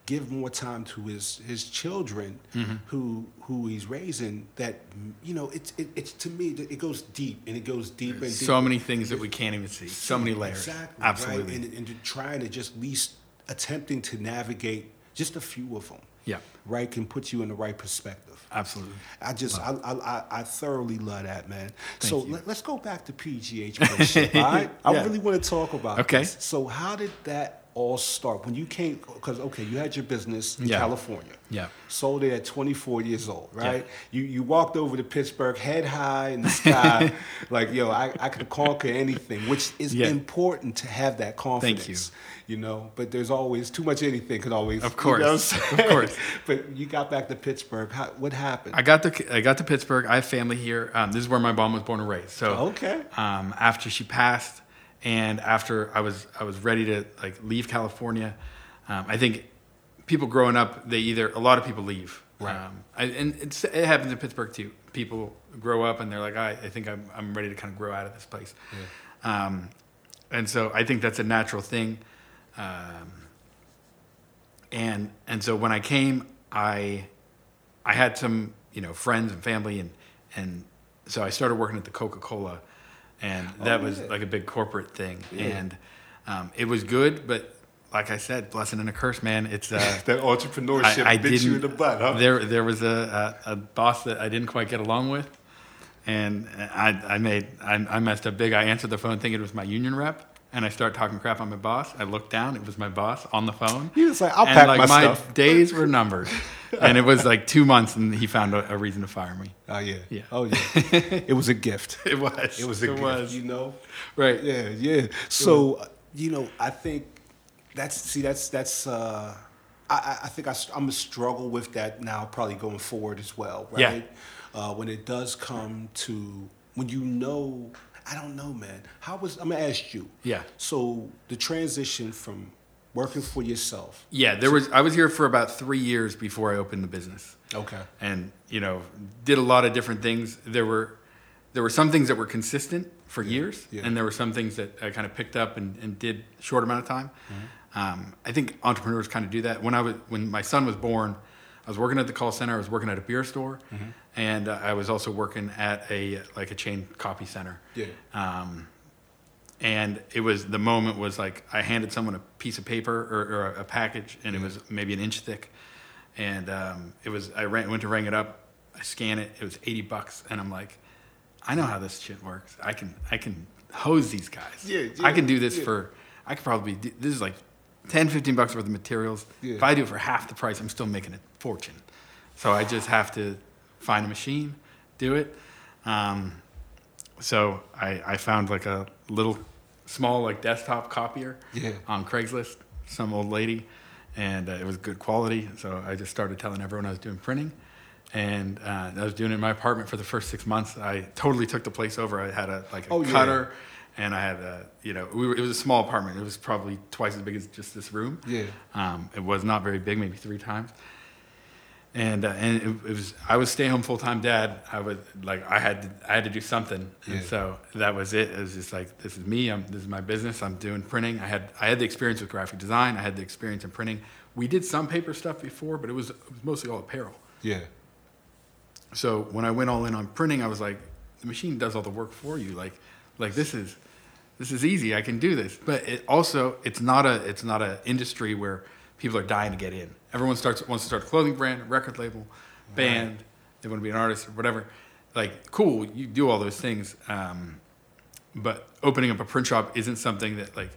give more time to his his children mm-hmm. who who he's raising that you know it's it, it's to me it goes deep and it goes deeper and deeper so many things that we can't even see. So many layers. Exactly. Absolutely. Right? And, and to trying to just least attempting to navigate just a few of them. Yeah. Right can put you in the right perspective. Absolutely. I just I, I I- thoroughly love that man. so you. let, us go back to PGH all right, I really want to talk about Okay. this. So how did that all start when you came? Because okay, you had your business in Yeah. California. Yeah. Sold it at 24 years old, right? You you walked over to Pittsburgh, head high in the sky, like yo, I, I could conquer anything, which is Yeah. important to have that confidence. Thank you. You know, but there's always too much anything could always. Of you know course. Of course. but you got back to Pittsburgh. How, what happened? I got to I got to Pittsburgh. I have family here. Um, this is where my mom was born and raised. So Okay. Um, after she passed, and after I was I was ready to like leave California, um, I think people growing up they either a lot of people leave. Right. Um, I, and it's, it happens in Pittsburgh too. People grow up and they're like, I, I think I'm, I'm ready to kind of grow out of this place. Um, and so I think that's a natural thing. Um, and and so when I came, I I had some you know friends and family and and so I started working at the Coca Cola, and that Oh, was yeah. like a big corporate thing, Yeah. and um, it was good, but like I said, blessing and a curse, man. It's uh, that entrepreneurship I bit you in the butt, huh? there, there was a, a, a boss that I didn't quite get along with, and I, I made, I, I messed up big. I answered the phone thinking it was my union rep, and I start talking crap on my boss. I look down, it was my boss on the phone. He was like, "I'll and pack like my my stuff." days were numbered, and it was like two months, and he found a, a reason to fire me. Oh yeah. Yeah. Oh yeah. it was a gift. It was, It was a it gift. was. You know. right. Yeah. Yeah. So uh, you know, I think that's see that's that's. uh I, I- I think I, am gonna struggle with that now, probably going forward as well, Yeah. right? Uh, when it does come to when you know, I don't know, man. How was I'm gonna ask you. Yeah. So the transition from working for yourself. Yeah, there was. I was here for about three years before I opened the business. Okay. and you know did a lot of different things there were there were some things that were consistent for years yeah. and there were some things that i kind of picked up and, and did short amount of time Mm-hmm. um, i think entrepreneurs kind of do that when i was when my son was born was working at the call center i was working at a beer store Mm-hmm. and uh, i was also working at a like a chain copy center Yeah. um, and it was the moment was like I handed someone a piece of paper or, or a package, and it was maybe an inch thick, and um, it was I ran, went to ring it up, I scan it, it was eighty bucks, and I'm like, I know how this shit works. I can I can hose these guys. Yeah, I can do this yeah. for I could probably do, this is like 10, 15 bucks worth of materials. Yeah. If I do it for half the price, I'm still making a fortune. So I just have to find a machine, do it. Um, so I, I found like a little small like desktop copier Yeah. on Craigslist, some old lady, and uh, it was good quality. So I just started telling everyone I was doing printing, and uh, I was doing it in my apartment for the first six months. I totally took the place over. I had a like a Oh, yeah. And I had a you know we were, it was a small apartment. It was probably twice as big as just this room. Yeah. Um, it was not very big, maybe three times. And uh, and it, it was I was stay home full time dad. I was like I had to, I had to do something, Yeah. and so that was it. It was just like this is me. I'm this is my business. I'm doing printing. I had I had the experience with graphic design. I had the experience in printing. We did some paper stuff before, but it was, it was mostly all apparel. Yeah. So when I went all in on printing, I was like, the machine does all the work for you. Like, like this is, this is easy. I can do this. But it also, it's not a, it's not a industry where people are dying to get in. Everyone starts wants to start a clothing brand, a record label, band. They want to be an artist or whatever. Like, cool, you do all those things. Um, but opening up a print shop isn't something that like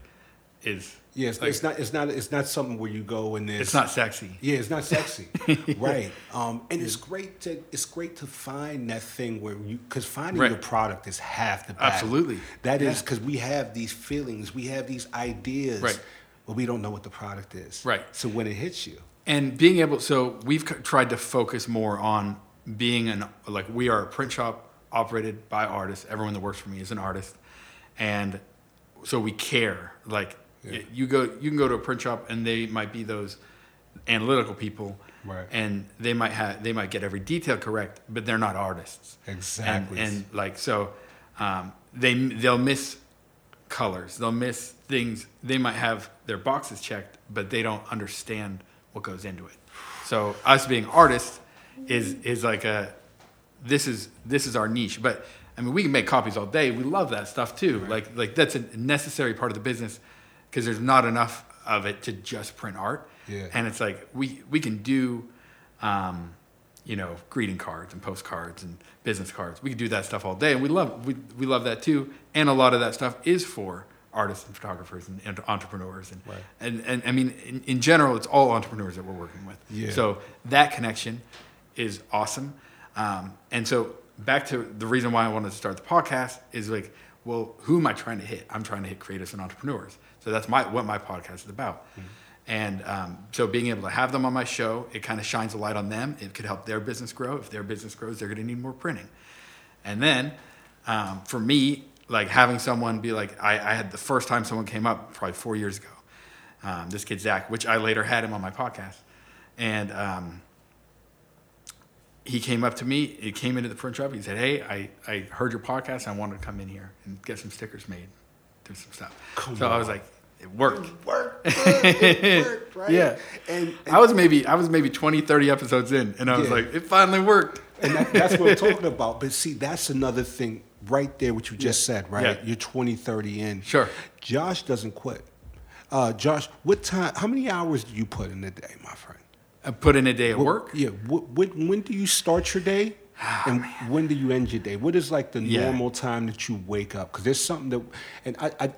is. Yeah, it's, like, it's not. It's not. It's not something where you go and there's. It's not sexy. Yeah, it's not sexy, right? Um, and it's great to it's great to find that thing where you because finding Right. your product is half the battle. Absolutely. That is Yeah. because we have these feelings, we have these ideas, Right. but we don't know what the product is. Right. So when it hits you, and being able so we've tried to focus more on being an like we are a print shop operated by artists everyone that works for me is an artist and so we care like Yeah. y- you go you can go to a print shop and they might be those analytical people. Right. and they might have they might get every detail correct but they're not artists. Exactly. and, and like so um, they they'll miss colors. They'll miss things. They might have their boxes checked but they don't understand what goes into it. So us being artists is is like a this is this is our niche. But i mean we can make copies all day. We love that stuff too. Like like that's a necessary part of the business because there's not enough of it to just print art. Yeah. and it's like we we can do um, you know greeting cards and postcards and business cards. We can do that stuff all day and we love we, we love that too. And a lot of that stuff is for artists and photographers and, and entrepreneurs and, Right. and and i mean in, in general it's all entrepreneurs that we're working with. Yeah. so that connection is awesome. Um, and so back to the reason why i wanted to start the podcast is like well who am i trying to hit? I'm trying to hit creatives and entrepreneurs so that's my what my podcast is about and um, so being able to have them on my show it kind of shines a light on them it could help their business grow if their business grows they're going to need more printing and then um, for me, like having someone be like, I, I had the first time someone came up probably four years ago. Um, this kid Zach, which I later had him on my podcast, and um, he came up to me. He came into the print shop. He said, "Hey, I, I heard your podcast. I wanted to come in here and get some stickers made, do some stuff." So I was like, "It worked." work, it worked, right? Yeah. And, and I was maybe I was maybe 20, 30 episodes in, and I was Yeah. like, "It finally worked." And that, that's what I'm talking about. But see, that's another thing right there, what you just said, right? Yeah. You're 20, 30 in. Sure. Josh doesn't quit. Uh, Josh, what time, how many hours do you put in a day, my friend? I put in a day of work. Yeah. What, what, when do you start your day? and when do you end your day? What is like the Ah, Yeah. normal time that you wake up? Because there's something that, and I, I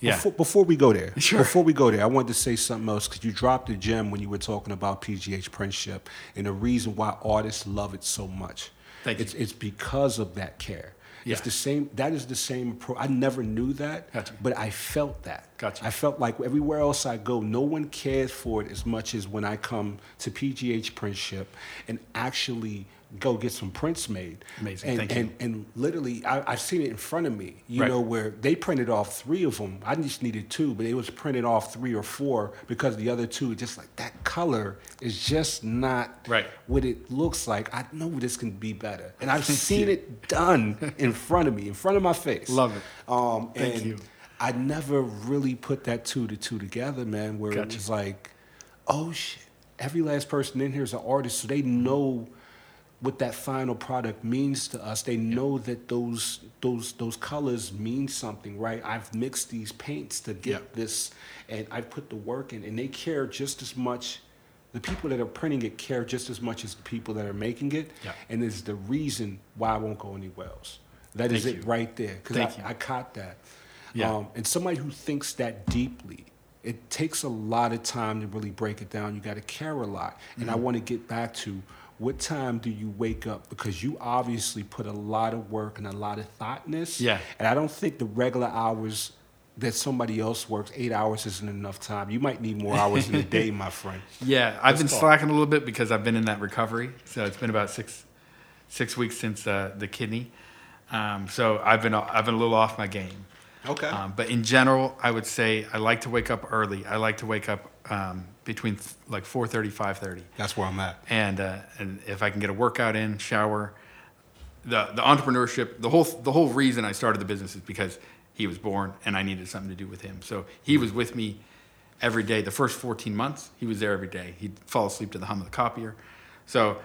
Yeah. before, before we go there, Sure. before we go there, I wanted to say something else because you dropped a gem when you were talking about PGH Printship and the reason why artists love it so much. Thank you. it's, It's because of that care. Yeah. It's the same. That is the same. Pro- I never knew that, Gotcha. but I felt that. Gotcha. I felt like everywhere else I go, no one cares for it as much as when I come to PGH Printship and actually go get some prints made. Amazing. And, Thank and, you. And literally, I, I've seen it in front of me. You Right. know where they printed off three of them. I just needed two, but it was printed off three or four because the other two, just like that color is just not Right. what it looks like. I know this can be better, and I've seen you. it done in front of me, in front of my face. Love it. Um, Thank and you. I never really put that two to two together, man. Where it was like, oh shit, every last person in here is an artist, so they know what that final product means to us. They know that those those those colors mean something, right? I've mixed these paints to get Yeah. this, and I've put the work in, and they care just as much. The people that are printing it care just as much as the people that are making it, Yeah. and it's the reason why I won't go anywhere else. That is Thank it you. right there, because I, I caught that. Yeah. Um, and somebody who thinks that deeply, it takes a lot of time to really break it down. You got to care a lot. And I Mm-hmm. want to get back to what time do you wake up? Because you obviously put a lot of work and a lot of thoughtness. Yeah. And I don't think the regular hours that somebody else works, eight hours isn't enough time. You might need more hours in a day, my friend. Yeah, I've been Let's talk. slacking a little bit because I've been in that recovery. So it's been about six six weeks since uh, the kidney. Um, so I've been I've been a little off my game. Okay. Um, but in general, I would say I like to wake up early. I like to wake up um, between th- like 4:30, 5:30. That's where I'm at. and uh, and if I can get a workout in, shower, the the entrepreneurship, the whole the whole reason I started the business is because he was born and I needed something to do with him. So he was with me every day. The first 14 months, he was there every day. He'd fall asleep to the hum of the copier. So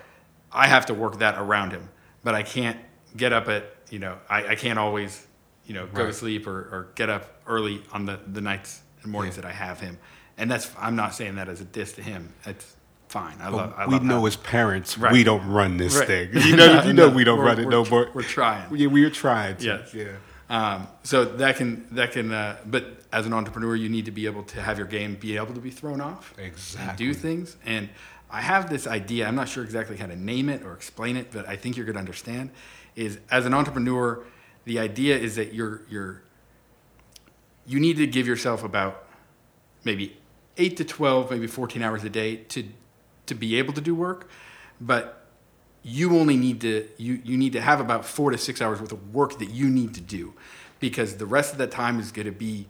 I have to work that around him, but I can't get up at you know I, I can't always you know go to sleep or, or get up early on the the nights and mornings Yeah. that I have him. And that's I'm not saying that as a diss to him. It's fine. I love. I we love know how- as parents, Right. we don't run this Right. thing. You know, you know, No, we don't run it no more. we're trying. Yeah, we are trying to. Yes. Yeah. Um, so that can that can, uh, but as an entrepreneur, you need to be able to have your game be able to be thrown off, and Exactly. do things. And I have this idea. I'm not sure exactly how to name it or explain it, but I think you're going to understand. Is as an entrepreneur, the idea is that you're you're you need to give yourself about maybe eight to twelve, maybe fourteen hours a day to to be able to do work, but you only need to you, you need to have about four to six hours worth of work that you need to do because the rest of that time is going to be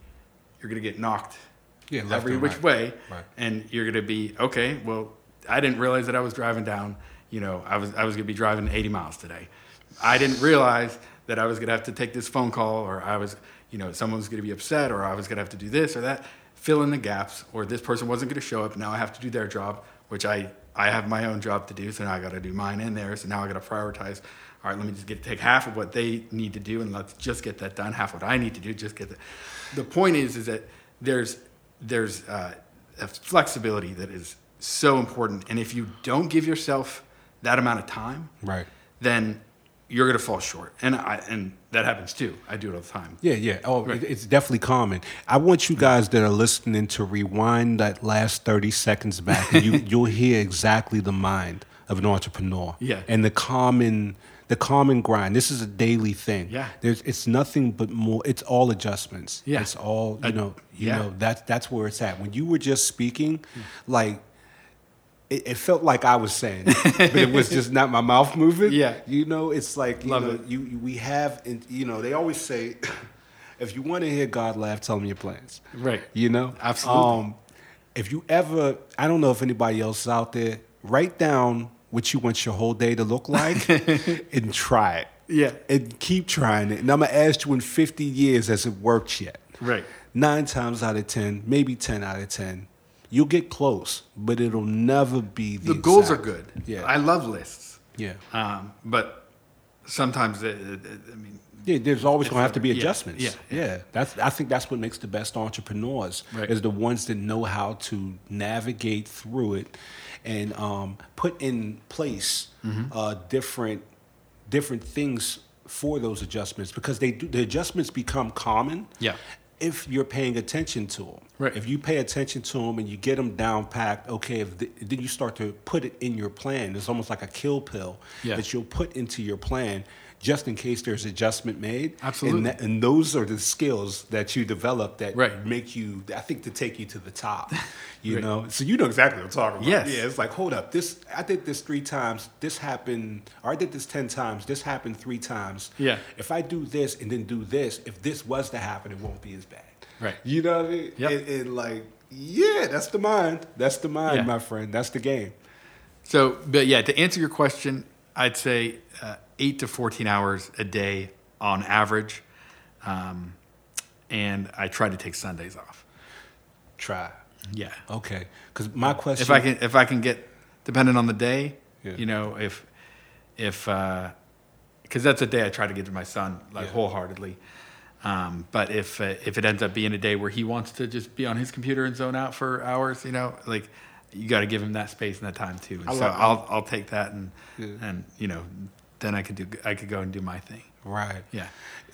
you're going to get knocked Yeah, every which right. way Right. and you're going to be okay well i didn't realize that i was driving down you know i was i was going to be driving 80 miles today i didn't realize that i was going to have to take this phone call or i was you know someone was going to be upset or i was going to have to do this or that fill in the gaps or this person wasn't going to show up now i have to do their job which i i have my own job to do so now i got to do mine and theirs so now i got to prioritize all right let me just get take half of what they need to do and let's just get that done half what i need to do just get the the point is is that there's there's uh, a flexibility that is so important and if you don't give yourself that amount of time Right. then you're going to fall short and i and that happens too i do it all the time Yeah, yeah. Oh, Right. it's definitely common. I want you guys that are listening to rewind that last 30 seconds back. and you, you'll hear exactly the mind of an entrepreneur. Yeah. And the common the common grind. This is a daily thing. Yeah. There's it's nothing but more it's all adjustments. Yeah. It's all, you know, you yeah. know, that's that's where it's at. When you were just speaking, hmm. like it, it felt like I was saying, but it was just not my mouth moving. Yeah. You know, it's like you Love know, it. you we have, and you know, they always say, if you want to hear God laugh, tell him your plans. Right. You know, Absolutely. Um, if you ever, I don't know if anybody else is out there, write down what you want your whole day to look like, and try it. Yeah. And keep trying it. And I'm gonna ask you in 50 years, has it worked yet? right Nine times out of ten, maybe ten out of ten, you'll get close, but it'll never be the. the goals are good Yeah. i love lists yeah. um, but sometimes it, it, i mean Yeah, there's always going to have to be never- yeah, adjustments. yeah, yeah. That's I think that's what makes the best entrepreneurs Right. is the ones that know how to navigate through it and um, put in place Mm-hmm. uh, different different things for those adjustments because they do, the adjustments become common. Yeah. If you're paying attention to them, Right. If you pay attention to them and you get them down packed, okay, if the, then you start to put it in your plan. It's almost like a kill pill Yeah. that you'll put into your plan just in case there's adjustment made. Absolutely. And, that, and those are the skills that you develop that Right. make you, I think, to take you to the top. You Right. know, so you know exactly what I'm talking about. Yes. Yeah, it's like, hold up, this I did this three times. This happened, or I did this ten times. This happened three times. Yeah. If I do this and then do this, if this was to happen, it won't be as bad. Right. You know what I mean? Yep. Like, yeah, that's the mind. That's the mind, Yeah. my friend. That's the game. So, but yeah, to answer your question, I'd say uh, eight to 14 hours a day on average. Um, and I try to take Sundays off. Try. Yeah. Okay. Because my question. If I can, if I can get, depending on the day, Yeah. you know, if, if, uh 'cause cause that's a day I try to give to my son like Yeah. wholeheartedly. Um, but if, uh, if it ends up being a day where he wants to just be on his computer and zone out for hours, you know, like you got to give him that space and that time too. And so love- I'll, I'll take that and, Yeah. and, you know, then I could do, I could go and do my thing. Right. Yeah.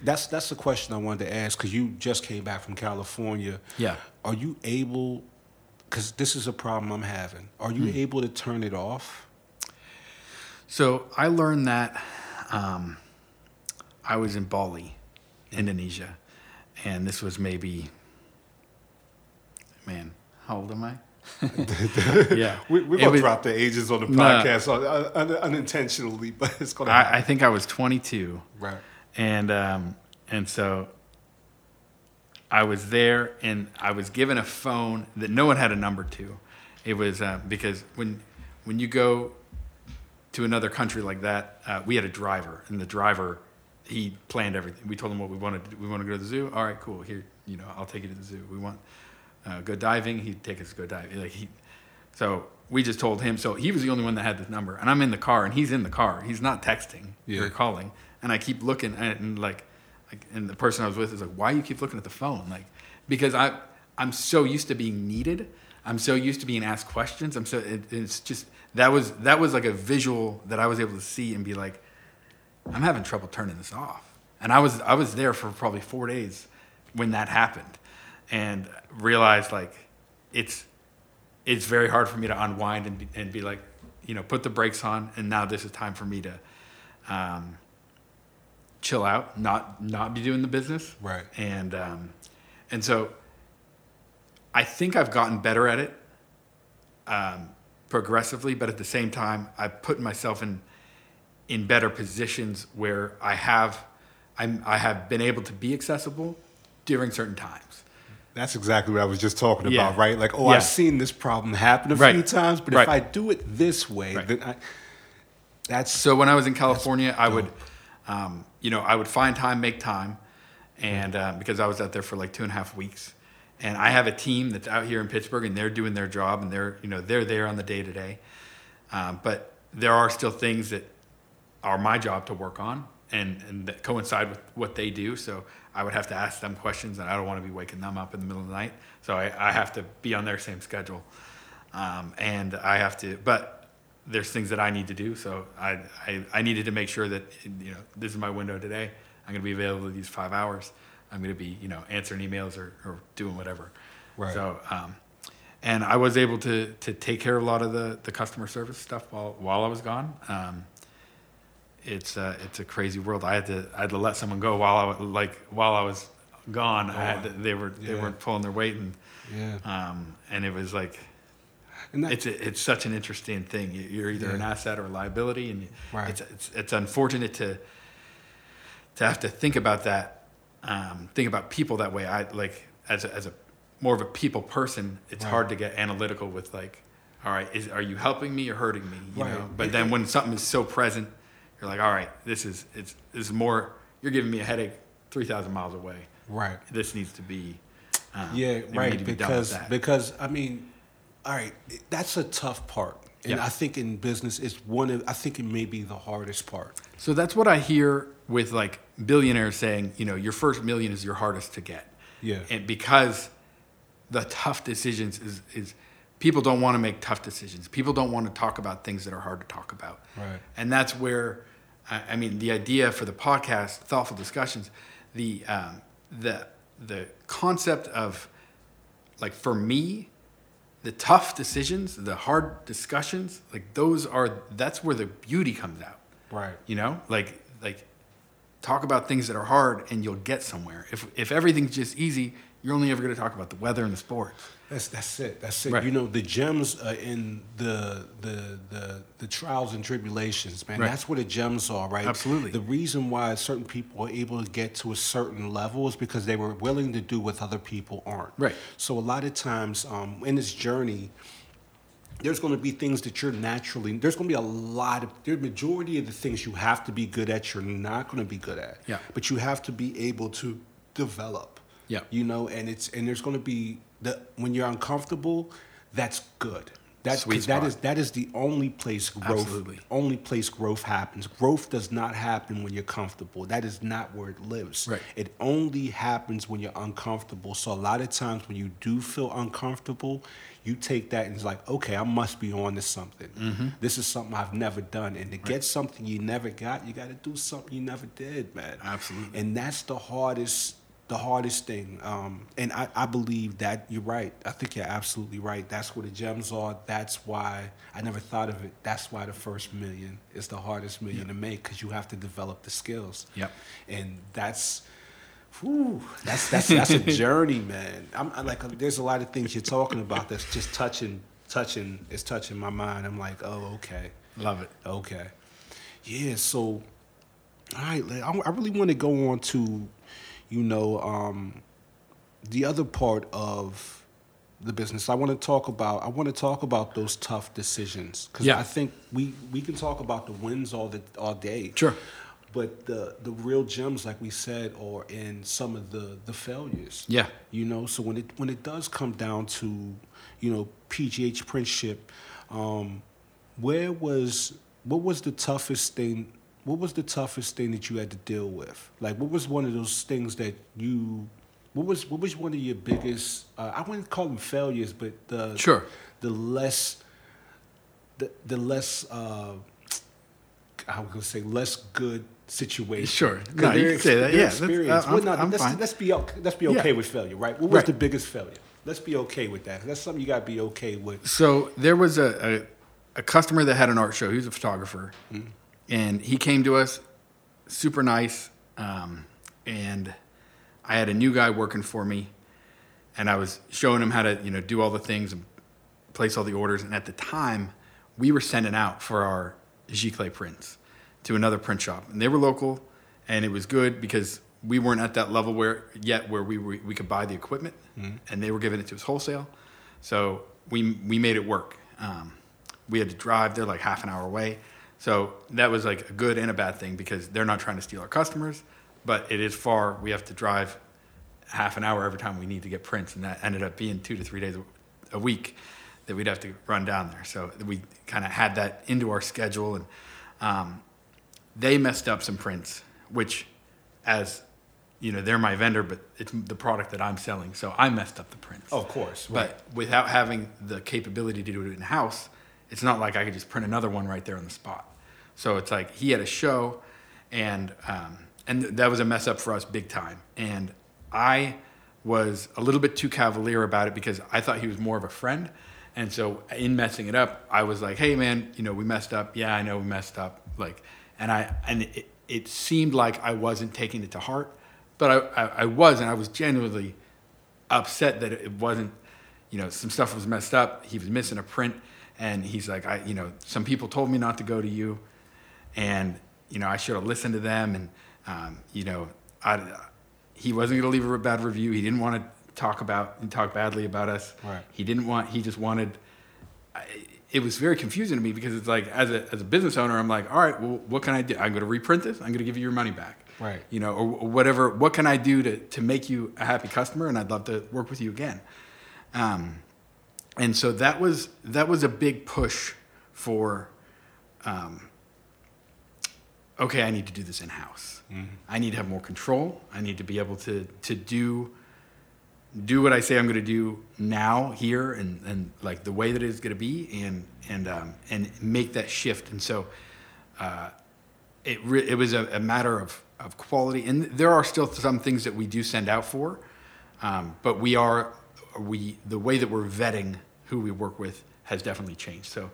That's that's the question I wanted to ask because you just came back from California. Yeah. Are you able? Because this is a problem I'm having. Are you able to turn it off? So I learned that um, I was in Bali, Indonesia, and this was maybe, man, how old am I? yeah, We, we're It gonna was- drop the ages on the No. podcast un, un, unintentionally, but it's gonna. I, I think I was 22, right. and um, and so I was there, and I was given a phone that no one had a number to. It was uh, because when when you go to another country like that, uh, we had a driver, and the driver he planned everything. We told him what we wanted. To do. We want to go to the zoo. All right, cool. Here, you know, I'll take you to the zoo. We want uh, go diving. He'd take us to go diving. Like he, so we just told him. So he was the only one that had the number, and I'm in the car, and he's in the car. He's not texting Yeah. or calling, and I keep looking at it and like, like, and the person I was with is like, why you keep looking at the phone? Like, because I I'm so used to being needed. I'm so used to being asked questions. I'm so it, it's just that was that was like a visual that I was able to see and be like, I'm having trouble turning this off. And I was I was there for probably four days when that happened, and realized like it's it's very hard for me to unwind and be, and be like, you know, put the brakes on, and now this is time for me to um, chill out, not not be doing the business, Right. And um, and so I think I've gotten better at it um, progressively, but at the same time, I've put myself in in better positions where I have I'm, I have been able to be accessible during certain times. That's exactly what I was just talking Yeah. about, right? Like, oh, Yeah. I've seen this problem happen a Right. few times, but Right. if I do it this way, Right. then I, that's So when I was in California, I would, um, you know, I would find time, make time, and uh, because I was out there for like two and a half weeks, and I have a team that's out here in Pittsburgh, and they're doing their job, and they're, you know, they're there on the day to day, Um, but there are still things that are my job to work on, and and that coincide with what they do. So I would have to ask them questions, and I don't want to be waking them up in the middle of the night. So I, I have to be on their same schedule, um, and I have to, but there's things that I need to do. So I, I, I needed to make sure that, you know, this is my window today. I'm going to be available these five hours. I'm going to be, you know, answering emails or, or doing whatever. Right. So, um, and I was able to, to take care of a lot of the, the customer service stuff while, while I was gone. Um, it's a, it's a crazy world. I had to, I had to let someone go while I was like, while I was gone, I had to, they were they weren't pulling their weight and, yeah. um, and it was like, And that, it's a, it's such an interesting thing. You- You're either an asset or a liability, and Right. it's, it's it's unfortunate to to have to think about that, um, think about people that way. I like as a, as a more of a people person. It's Right. hard to get analytical with like, all right, is are you helping me or hurting me? You Right. know. But then when something is so present, you're like, all right, this is it's this is more. You're giving me a headache three thousand miles away. right. This needs to be. Um, Yeah, right. be Because because I mean, all right, that's a tough part, and Yeah. I think in business it's one of I think it may be the hardest part. So that's what I hear with like billionaires saying, you know, your first million is your hardest to get. Yeah. And because the tough decisions is is people don't want to make tough decisions. People don't want to talk about things that are hard to talk about. Right. And that's where I, I mean the idea for the podcast, thoughtful discussions, the um, the the concept of like for me, the tough decisions, the hard discussions, like those are that's where the beauty comes out. Right. You know, like like talk about things that are hard and you'll get somewhere. If if everything's just easy, you're only ever going to talk about the weather and the sports. That's that's it. That's it. Right. You know, the gems are in the the the the trials and tribulations, man. Right. That's where the gems are, right? Absolutely. The reason why certain people are able to get to a certain level is because they were willing to do what other people aren't. Right. So a lot of times um, in this journey, there's going to be things that you're naturally there's going to be a lot of the majority of the things you have to be good at you're not going to be good at Yeah. but you have to be able to develop Yeah. you know and it's and there's going to be the when you're uncomfortable that's good that's Sweet that is that is the only place growth Absolutely. only place growth happens growth does not happen when you're comfortable that is not where it lives Right. it only happens when you're uncomfortable. So a lot of times when you do feel uncomfortable, you take that and it's like, okay, I must be on to something. Mm-hmm. This is something I've never done. And to get something you never got, you got to do something you never did, man. Absolutely. And that's the hardest, the hardest thing. Um, and I, I believe that you're right. I think you're absolutely right. That's where the gems are. That's why I never thought of it. That's why the first million is the hardest million to make because you have to develop the skills. Yep. And that's Whew, that's that's that's a journey, man. I'm, I like. There's a lot of things you're talking about that's just touching, touching. It's touching my mind. I'm like, oh, okay, Love it. okay, yeah. So, all right, I, I really want to go on to, you know, um, the other part of the business. I want to talk about. I want to talk about those tough decisions because Yeah. I think we we can talk about the wins all the all day. Sure. But the the real gems, like we said, are in some of the the failures. Yeah. You know, so when it when it does come down to, you know, PGH Printship, um, where was what was the toughest thing? What was the toughest thing that you had to deal with? Like, what was one of those things that you? What was what was one of your biggest? Uh, I wouldn't call them failures, but the Sure. the less the the less uh, I was gonna say less good situation. Sure, No, you can say that. Yeah, experience. uh, Well, no, let's, let's be okay, let's be Yeah. okay with failure, right? What was Right. the biggest failure? Let's be okay with that. That's something you gotta be okay with. So there was a, a, a customer that had an art show. He was a photographer, and he came to us, super nice. Um, and I had a new guy working for me, and I was showing him how to you know do all the things and place all the orders. And at the time, we were sending out for our Giclée prints to another print shop, and they were local, and it was good because we weren't at that level where yet where we were, we could buy the equipment, and they were giving it to us wholesale. So we we made it work. Um, we had to drive; they're like half an hour away. So that was like a good and a bad thing because they're not trying to steal our customers, but it is far. We have to drive half an hour every time we need to get prints, and that ended up being two to three days a- week that we'd have to run down there. So we kind of had that into our schedule, and um, they messed up some prints, which, as you know, they're my vendor, but it's the product that I'm selling, so I messed up the prints. Of course, But without having the capability to do it in house, it's not like I could just print another one right there on the spot. So it's like he had a show, and um, and that was a mess up for us big time. And I was a little bit too cavalier about it because I thought he was more of a friend. And so in messing it up, I was like, "Hey, man, you know, we messed up. Yeah, I know we messed up." Like, and I and it, it seemed like I wasn't taking it to heart, but I, I, I was, and I was genuinely upset that it wasn't, you know, some stuff was messed up. He was missing a print, and he's like, I, you know, some people told me not to go to you, and you know, I should have listened to them, and um, you know, I, he wasn't going to leave a bad review. He didn't want to talk about and talk badly about us. Right. He didn't want. He just wanted. I, it was very confusing to me because it's like as a as a business owner, I'm like, all right, well, what can I do? I'm going to reprint this. I'm going to give you your money back. Right. You know, or, or whatever. What can I do to to make you a happy customer? And I'd love to work with you again. Um, and so that was that was a big push for. Um, okay, I need to do this in house. I need to have more control. I need to be able to to do do what I say I'm going to do now here and, and like the way that it's going to be and and um, and make that shift. And so uh, it re- it was a, a matter of of quality. And there are still some things that we do send out for, um, but we are we the way that we're vetting who we work with has definitely changed. So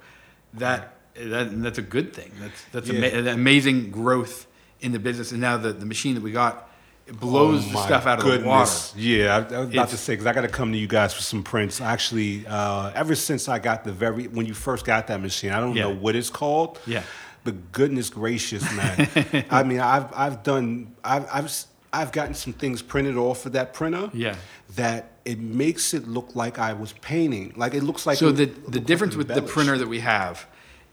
that that that's a good thing. That's that's Yeah. ama- amazing growth in the business. And now the, the machine that we got it blows Oh the stuff out of the water. goodness. Yeah, I, I was about to say because I got to come to you guys for some prints. Actually, uh, ever since I got the very when you first got that machine, I don't Yeah. know what it's called. Yeah. But goodness gracious, man! I mean, I've I've done I've I've I've gotten some things printed off of that printer. Yeah. That it makes it look like I was painting. Like it looks like So it the the like difference with the printer that we have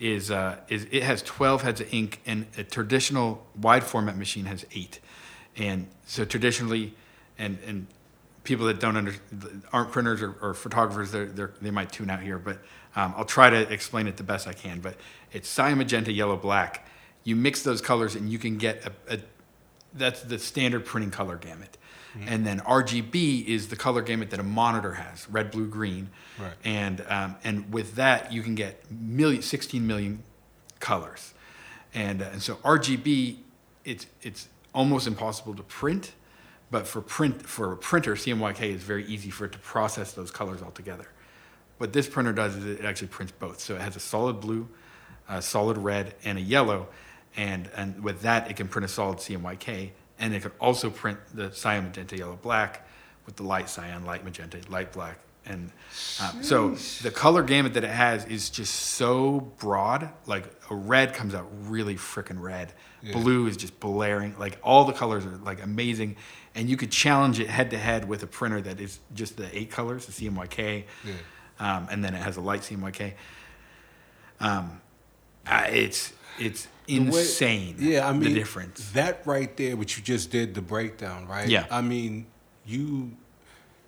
is uh, is it has 12 heads of ink and a traditional wide format machine has eight, and so traditionally, and and people that don't under aren't printers or, or photographers they're, they're, they might tune out here, but um, I'll try to explain it the best I can. But it's cyan, magenta, yellow, black. You mix those colors and you can get a, a that's the standard printing color gamut. And then RGB is the color gamut that a monitor has, red, blue, green. Right. And, um, and with that, you can get million, 16 million colors. And, uh, and so RGB, it's, it's almost impossible to print, but for, print, for a printer, CMYK is very easy for it to process those colors all together. What this printer does is it actually prints both. So it has a solid blue, a solid red, and a yellow. And, and with that, it can print a solid CMYK. And it can also print the cyan, magenta, yellow, black with the light cyan, light magenta, light black. And uh, so the color gamut that it has is just so broad. Like a red comes out really freaking red. Blue is just blaring. Like all the colors are like amazing. And you could challenge it head to head with a printer that is just the eight colors, the CMYK. Um, and then it has a light CMYK. Um, uh, it's it's The way- insane. yeah, I mean the difference. That right there, what you just did, the breakdown, right? Yeah. I mean, you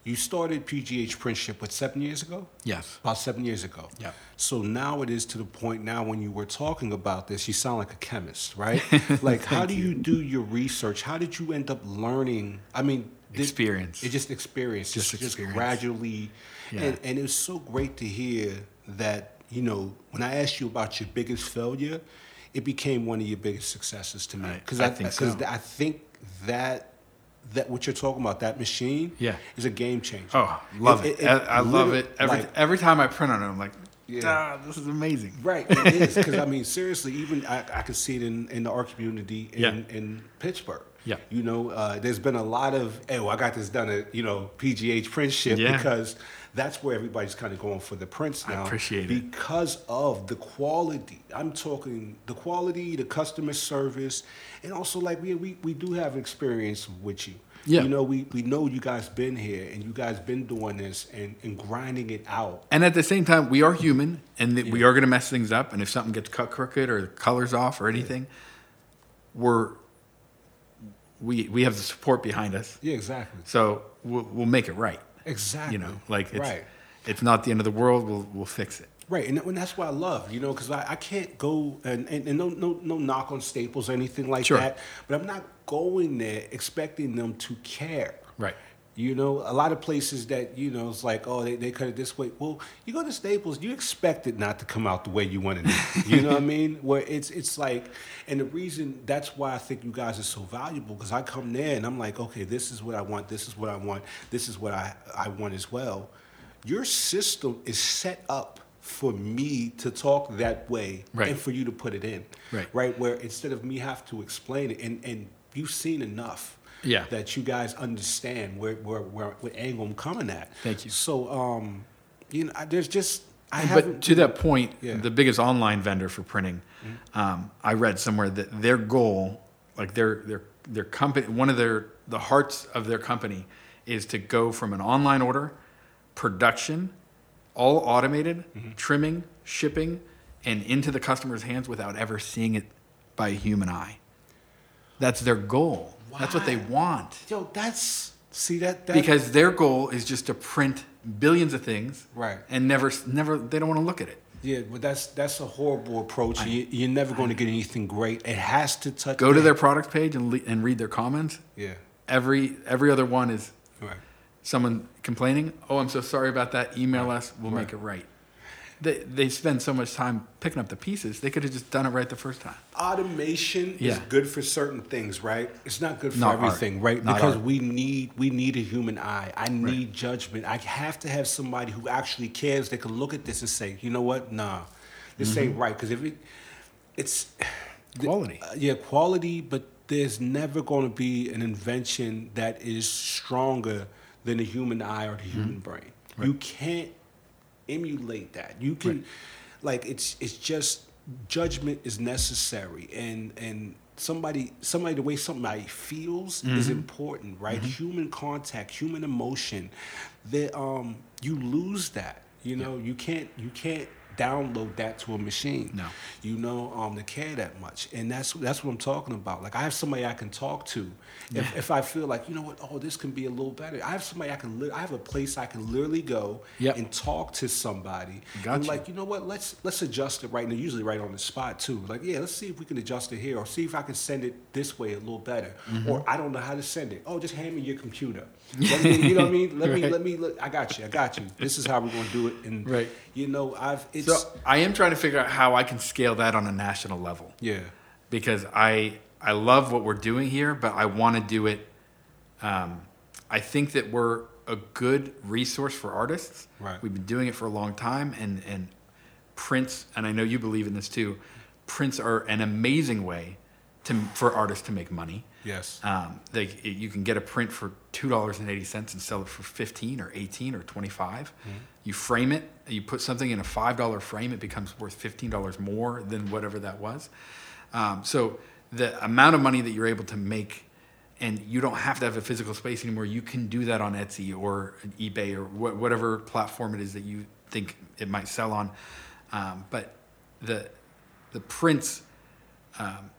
you started PGH Printship what seven years ago? Yes. About seven years ago. Yeah. So now it is to the point now when you were talking about this, you sound like a chemist, right? like, how do you do your research? How did you end up learning? I mean, Experience. It's just experience, Just just, experience. just gradually. Yeah. And, and it was so great to hear that, you know, when I asked you about your biggest failure, it became one of your biggest successes to me. Because I I, think because so. I think that that what you're talking about, that machine, Yeah. is a game changer. Oh, love it. I, I love it. Every like- every time I print on it, I'm like, Yeah. ah, this is amazing. Right, it is because I mean, seriously, even I, I can see it in, in the art community in, Yeah. in Pittsburgh. Yeah. you know, uh, there's been a lot of, oh, I got this done at you know PGH Printship Yeah. because that's where everybody's kind of going for the prints now. I appreciate it. because of the quality. I'm talking the quality, the customer service, and also like we we, we do have experience with you. Yeah. you know, we, we know you guys been here and you guys been doing this and, and grinding it out. And at the same time, we are human, and that we are going to mess things up. And if something gets cut crooked or the colors off or anything, we're we we have the support behind us, Yeah, exactly. so we'll, we'll make it right. Exactly. You know, like it's right. it's not the end of the world. We'll we'll fix it. Right, and, and that's what I love, you know, because I, I can't go and, and, and no, no no knock on Staples or anything like Sure. that, but I'm not going there expecting them to care. Right. You know, a lot of places that you know it's like, oh, they, they cut it this way. Well, you go to Staples, you expect it not to come out the way you wanted it. You know what I mean? Where it's it's like, and the reason that's why I think you guys are so valuable because I come there and I'm like, okay, this is what I want, this is what I want, this is what I I want as well. Your system is set up for me to talk that way Right. and for you to put it in. Right. Right. Where instead of me have to explain it, and and you've seen enough Yeah. that you guys understand where where where what angle I'm coming at. Thank you. So um, you know, there's just I but to that point, Yeah. Mm-hmm. the biggest online vendor for printing, um, I read somewhere that their goal, like their their their company, one of their the hearts of their company, is to go from an online order, production, all automated, Mm-hmm. trimming, shipping, and into the customer's hands without ever seeing it by a human eye. That's their goal. That's what they want. Yo, that's see that, that Because their goal is just to print billions of things, Right. And never, never, they don't want to look at it. yeah, but that's that's a horrible approach. you, you're never going to get anything great. It has to touch. Go to their product page and, le- and read their comments. yeah, Every every other one is right. someone complaining. Oh, I'm so sorry about that. Email us. We'll Right. make it right. They they spend so much time picking up the pieces. They could have just done it right the first time. automation is good for certain things, right? It's not good for Not art. everything, right? Not because art. we need we need a human eye. I need judgment. I have to have somebody who actually cares that can look at this and say, you know what, nah, this Mm-hmm. ain't right. Because if it, it's Quality. uh, yeah, quality, but there's never going to be an invention that is stronger than the human eye or the Mm-hmm. human brain. You can't emulate that. You can, like, it's it's just judgment is necessary, and and somebody somebody the way somebody feels Mm-hmm. is important, right? Human contact, human emotion, that um you lose that. You know, you can't you can't download that to a machine No. you know, um, to care that much. And that's that's what I'm talking about. Like I have somebody I can talk to if, if I feel like, you know what, oh, this can be a little better. I have somebody I can li- I have a place I can literally go Yep. and talk to somebody. Gotcha. And like, you know what, let's let's adjust it right now, usually right on the spot too. Like, yeah, let's see if we can adjust it here or see if I can send it this way a little better. Mm-hmm. Or I don't know how to send it. Oh, just hand me your computer. Let me, you know what I mean? Let me let me look I got you, I got you. This is how we're gonna do it. And Right. you know, I've it's So I am trying to figure out how I can scale that on a national level yeah. because I I love what we're doing here, but I want to do it. Um, I think that we're a good resource for artists. Right. We've been doing it for a long time, and and prints, and I know you believe in this too. Prints are an amazing way to for artists to make money. Yes. Um, they, you can get a print for two dollars and eighty cents and sell it for fifteen or eighteen or twenty You frame it, you put something in a five dollar frame, it becomes worth fifteen dollars more than whatever that was. Um, so the amount of money that you're able to make, and you don't have to have a physical space anymore. You can do that on Etsy or eBay or wh- whatever platform it is that you think it might sell on. Um, but the the prints um,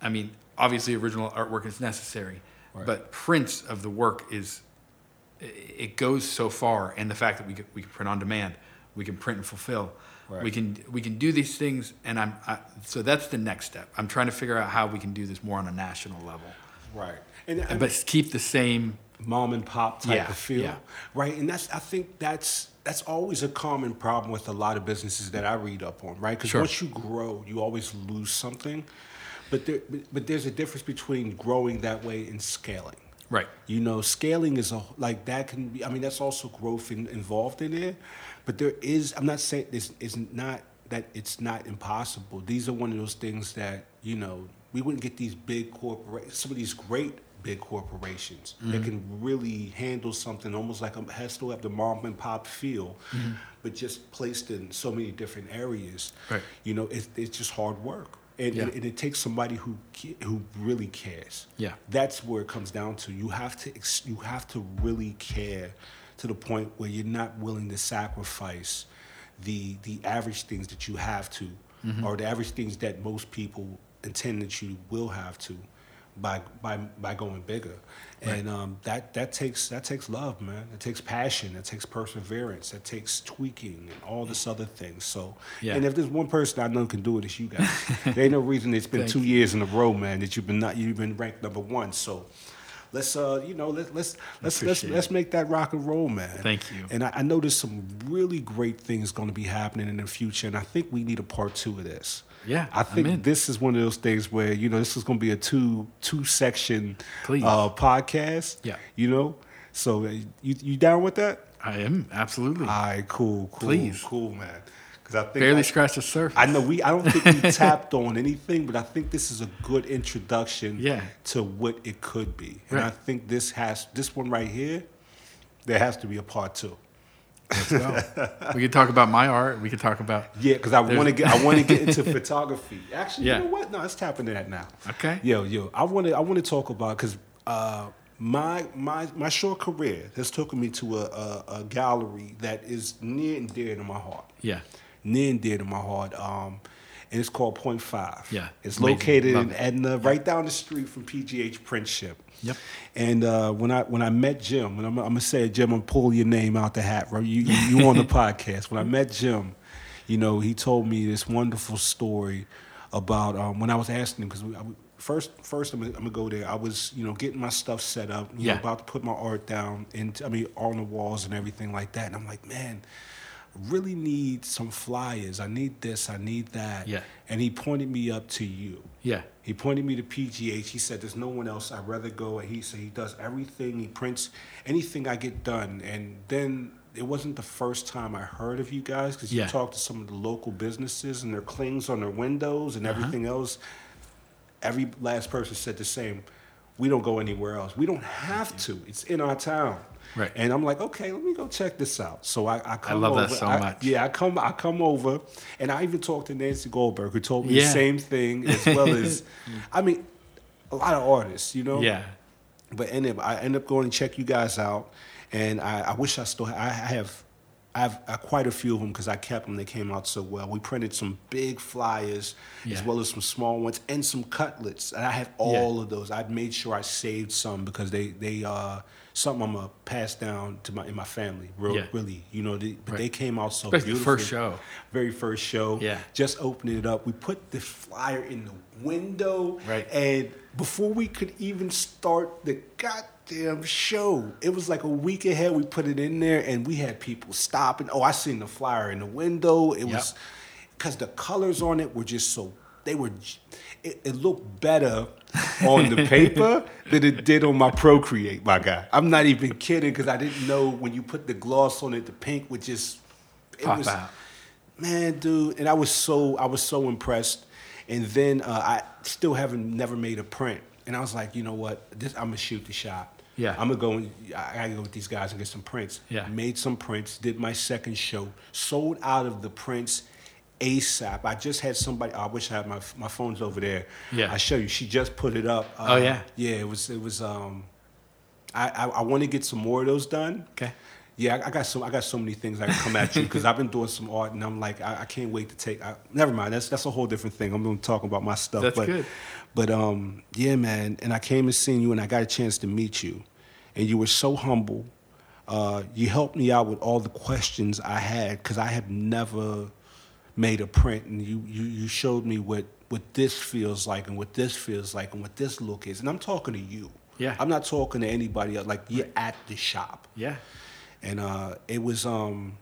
I mean, obviously, original artwork is necessary, Right. but prints of the work is it goes so far, and the fact that we can, we can print on demand, we can print and fulfill, Right. we can we can do these things, and I'm I, so that's the next step. I'm trying to figure out how we can do this more on a national level, Right. And, and but keep the same. mom and pop type Yeah, of feel. yeah. Right. And that's I think that's that's always a common problem with a lot of businesses that I read up on, right? Because Sure. once you grow, you always lose something. But there but, there's a difference between growing that way and scaling. Right. You know, scaling is a like that can be. I mean, that's also growth in, involved in it. But there is. I'm not saying this is not that it's not impossible. These are one of those things that you know we wouldn't get these big corporations. Some of these great big corporations that Mm-hmm. can really handle something almost like a, has still have the mom and pop feel, but just placed in so many different areas. Mm-hmm. Right. You know, it's, it's just hard work. And, Yeah. and, and it takes somebody who who really cares Yeah. that's where it comes down to. You have to ex- you have to really care to the point where you're not willing to sacrifice the the average things that you have to, Mm-hmm. or the average things that most people intend that you will have to, by by by going bigger. And um, that that takes that takes love, man. It takes passion. It takes perseverance. It takes tweaking and all this other things. So, Yeah. and if there's one person I know can do it, it's you guys. there ain't no reason it's been two years in a row, man, that you've been not you've been ranked number one. So let's uh you know let, let's let's let's let's make that rock and roll, man. Thank you. And I, I know there's some really great things going to be happening in the future, and I think we need a part two of this. Yeah, I think this is one of those things where you know this is going to be a two two section uh, podcast. Yeah. you know. So uh, you you down with that? I am absolutely All right, cool, cool, Please. cool, man. Because I think barely I- scratched the surface. I know we. I don't think we tapped on anything, but I think this is a good introduction Yeah. to what it could be. And Right. I think this has this one right here. There has to be a part two. Let's go. we could talk about my art. We could talk about Yeah, because I want to get. I want to get into photography. Actually, Yeah. you know what? No, let's tap into that now. Okay. Yo, yo, I want to. I want to talk about because uh, my my my short career has taken me to a, a, a gallery that is near and dear to my heart. yeah. near and dear to my heart. Um, it's called Point Five. Yeah, it's amazing. located Love in it. Etna, right down the street from PGH Printship. Yep. And uh, when I when I met Jim, and I'm, I'm gonna say Jim, I'm pull your name out the hat, right? You you, you on the podcast. When I met Jim, you know, he told me this wonderful story about um, when I was asking him because first first I'm gonna, I'm gonna go there. I was you know getting my stuff set up, you Yeah. know, about to put my art down, and I mean on the walls and everything like that. And I'm like, man. Really need some flyers. I need this. I need that. Yeah. And he pointed me up to you. Yeah. He pointed me to PGH. He said, "There's no one else. I'd rather go." And he said he does everything. He prints anything I get done. And then it wasn't the first time I heard of you guys because Yeah. you talked to some of the local businesses and their clings on their windows and Uh-huh. everything else. Every last person said the same. We don't go anywhere else. We don't have to. It's in our town. Right. And I'm like, okay, let me go check this out. So I, I come love over. that so I- much. Yeah, I come I come over and I even talked to Nancy Goldberg who told me Yeah. the same thing as well as I mean, a lot of artists, you know? Yeah. But end up, I end up going and check you guys out, and I, I wish I still I have. I have uh, quite a few of them because I kept them. They came out so well. We printed some big flyers Yeah. as well as some small ones and some cutlets. And I have all of those. I made sure I saved some because they they uh something I'm gonna pass down to my in my family. Real, Yeah. really, you know. They, but Right. they came out so Especially beautiful. first show. Very first show. Yeah. Just opening it up. We put the flyer in the window. Right. And before we could even start the goddamn show, it was like a week ahead. We put it in there, and we had people stopping. Oh, I seen the flyer in the window. It Yep. was because the colors on it were just so. They were. It, it looked better on the paper than it did on my Procreate, my guy. I'm not even kidding because I didn't know when you put the gloss on it, the pink would just. It Pop was, out. man, dude, and I was so I was so impressed. And then uh, I still haven't never made a print, and I was like, you know what, this I'm gonna shoot the shot. Yeah. I'm gonna go and I gotta go with these guys and get some prints. Yeah. made some prints, did my second show, sold out of the prints. ASAP. I just had somebody. I wish I had my my phone's over there. Yeah. I show you. She just put it up. Oh, Uh, yeah? Yeah. It was. It was. Um, I I, I want to get some more of those done. Okay. Yeah, I, I got so I got so many things I can come at you because I've been doing some art and I'm like I, I can't wait to take. I, never mind, that's that's a whole different thing. I'm going to talk about my stuff. That's but, good. But um, yeah, man. And I came and seen you and I got a chance to meet you, and you were so humble. Uh, you helped me out with all the questions I had because I have never made a print, and you you you showed me what what this feels like and what this feels like and what this look is. And I'm talking to you. Yeah. I'm not talking to anybody else. Like you're at the shop Yeah. and uh, it was um,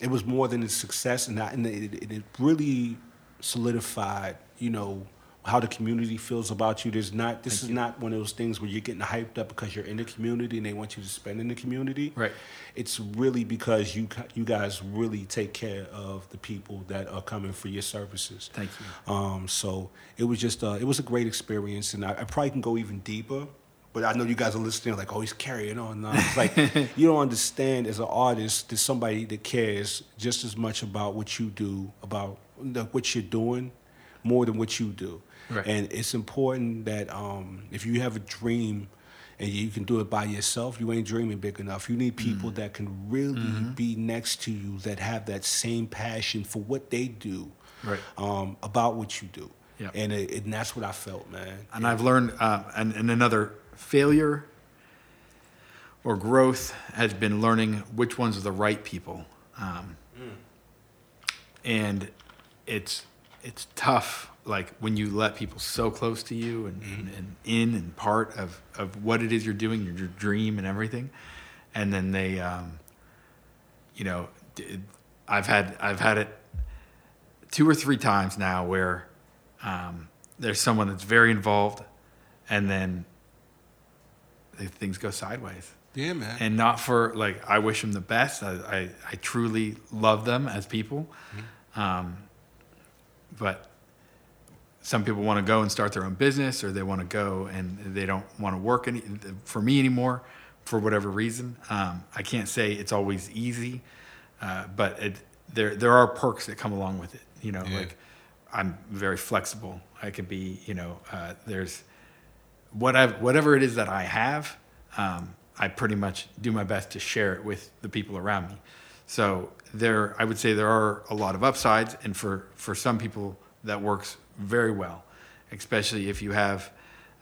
it was more than a success, and, I, and it, it, it really solidified, you know, how the community feels about you. There's not this is not one of those things where you're getting hyped up because you're in the community and they want you to spend in the community. Right. It's really because you you guys really take care of the people that are coming for your services. Thank you. Um, so it was just uh, it was a great experience, and I, I probably can go even deeper. But I know you guys are listening, like, oh, he's carrying on. No, it's like you don't understand as an artist, there's somebody that cares just as much about what you do, about the, what you're doing, more than what you do. Right. And it's important that um, if you have a dream and you can do it by yourself, you ain't dreaming big enough. You need people Mm. that can really Mm-hmm. be next to you that have that same passion for what they do Right. um, about what you do. Yeah. And, it, and that's what I felt, man. And I've learned, um, and, and another failure or growth has been learning which ones are the right people. Um, And it's it's tough, like when you let people so close to you and, and, and in and part of, of what it is you're doing, your, your dream and everything, and then they, um, you know, i've had I've had it two or three times now where um, there's someone that's very involved, and then things go sideways. Yeah, man. And not for like I wish them the best. I I, I truly love them as people, um, but some people want to go and start their own business, or they want to go and they don't want to work any for me anymore for whatever reason. Um, I can't say it's always easy, uh, but it, there there are perks that come along with it. You know, Yeah. like I'm very flexible. I could be, you know, uh, there's what I've, whatever it is that I have, um, I pretty much do my best to share it with the people around me. So there, I would say there are a lot of upsides, and for for some people that works very well, especially if you have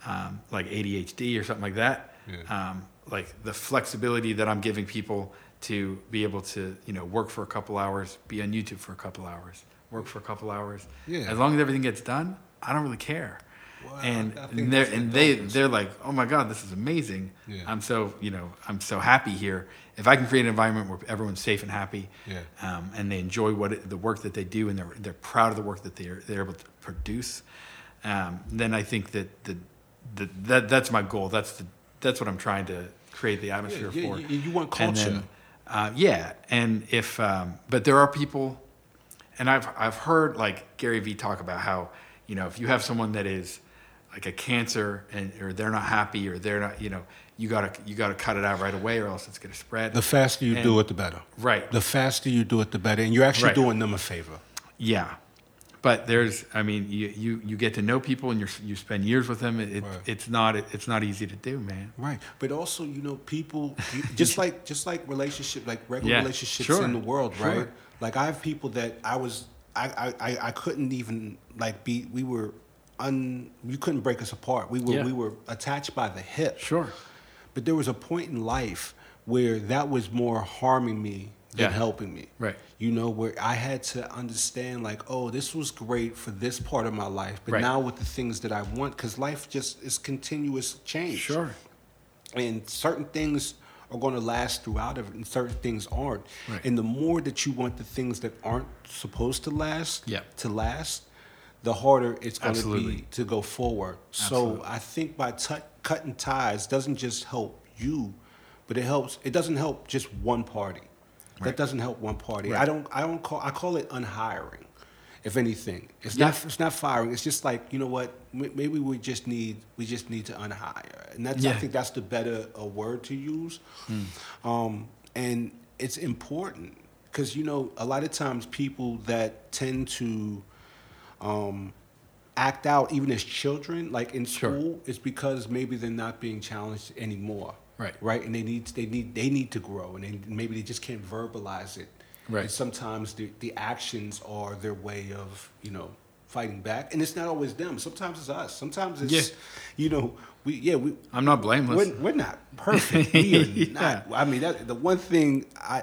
um, like ADHD or something like that. Um, like the flexibility that I'm giving people to be able to, you know, work for a couple hours, be on YouTube for a couple hours, work for a couple hours. Yeah. As long as everything gets done, I don't really care. Wow, and they're and they they're like, oh my god, this is amazing. Yeah. I'm so you know I'm so happy here. If I can create an environment where everyone's safe and happy, Yeah. um, and they enjoy what it, the work that they do, and they're they're proud of the work that they're they're able to produce, um, then I think that the, the that that's my goal. That's the that's what I'm trying to create the atmosphere yeah, for. you- you want And culture. then, uh, yeah, and if um, but there are people, and I've I've heard like Gary Vee talk about how you know if you have someone that is like a cancer and or they're not happy or they're not you know you gotta you gotta cut it out right away or else it's gonna spread. The faster you And- do it, the better. Right. The faster you do it, the better, and you're actually Right. doing them a favor. Yeah, but there's, I mean, you you, you get to know people and you you spend years with them. It, Right. It's not it's not easy to do, man. Right, but also you know people you, just like just like relationship like regular Yeah, relationships sure, in the world, sure. right? Like I have people that I was I, I, I, I couldn't even like be we were un you couldn't break us apart. We were Yeah. we were attached by the hip. Sure. But there was a point in life where that was more harming me than Yeah. helping me. Right. You know, where I had to understand, like, oh, this was great for this part of my life, but Right. now with the things that I want, because life just is continuous change Sure. and certain things are going to last throughout it and certain things aren't Right. and the more that you want the things that aren't supposed to last Yeah. to last the harder it's going to be to go forward. Absolutely. so i think by t- cutting ties doesn't just help you but it helps it doesn't help just one party. That doesn't help one party. Right. i don't i don't call i call it unhiring if anything. It's Yeah. not it's not firing. It's just like you know what? Maybe we just need we just need to unhire. And that's Yeah. i think that's the better uh, word to use. Um, and it's important because you know a lot of times people that tend to um, act out even as children like in Sure. school it's because maybe they're not being challenged anymore Right. right and they need they need they need to grow and they, maybe they just can't verbalize it Right. and sometimes the, the actions are their way of you know fighting back and it's not always them sometimes it's us sometimes it's Yeah. you know we yeah we I'm not blameless. we're, we're not perfect. We are Yeah. not. I mean, that, the one thing I,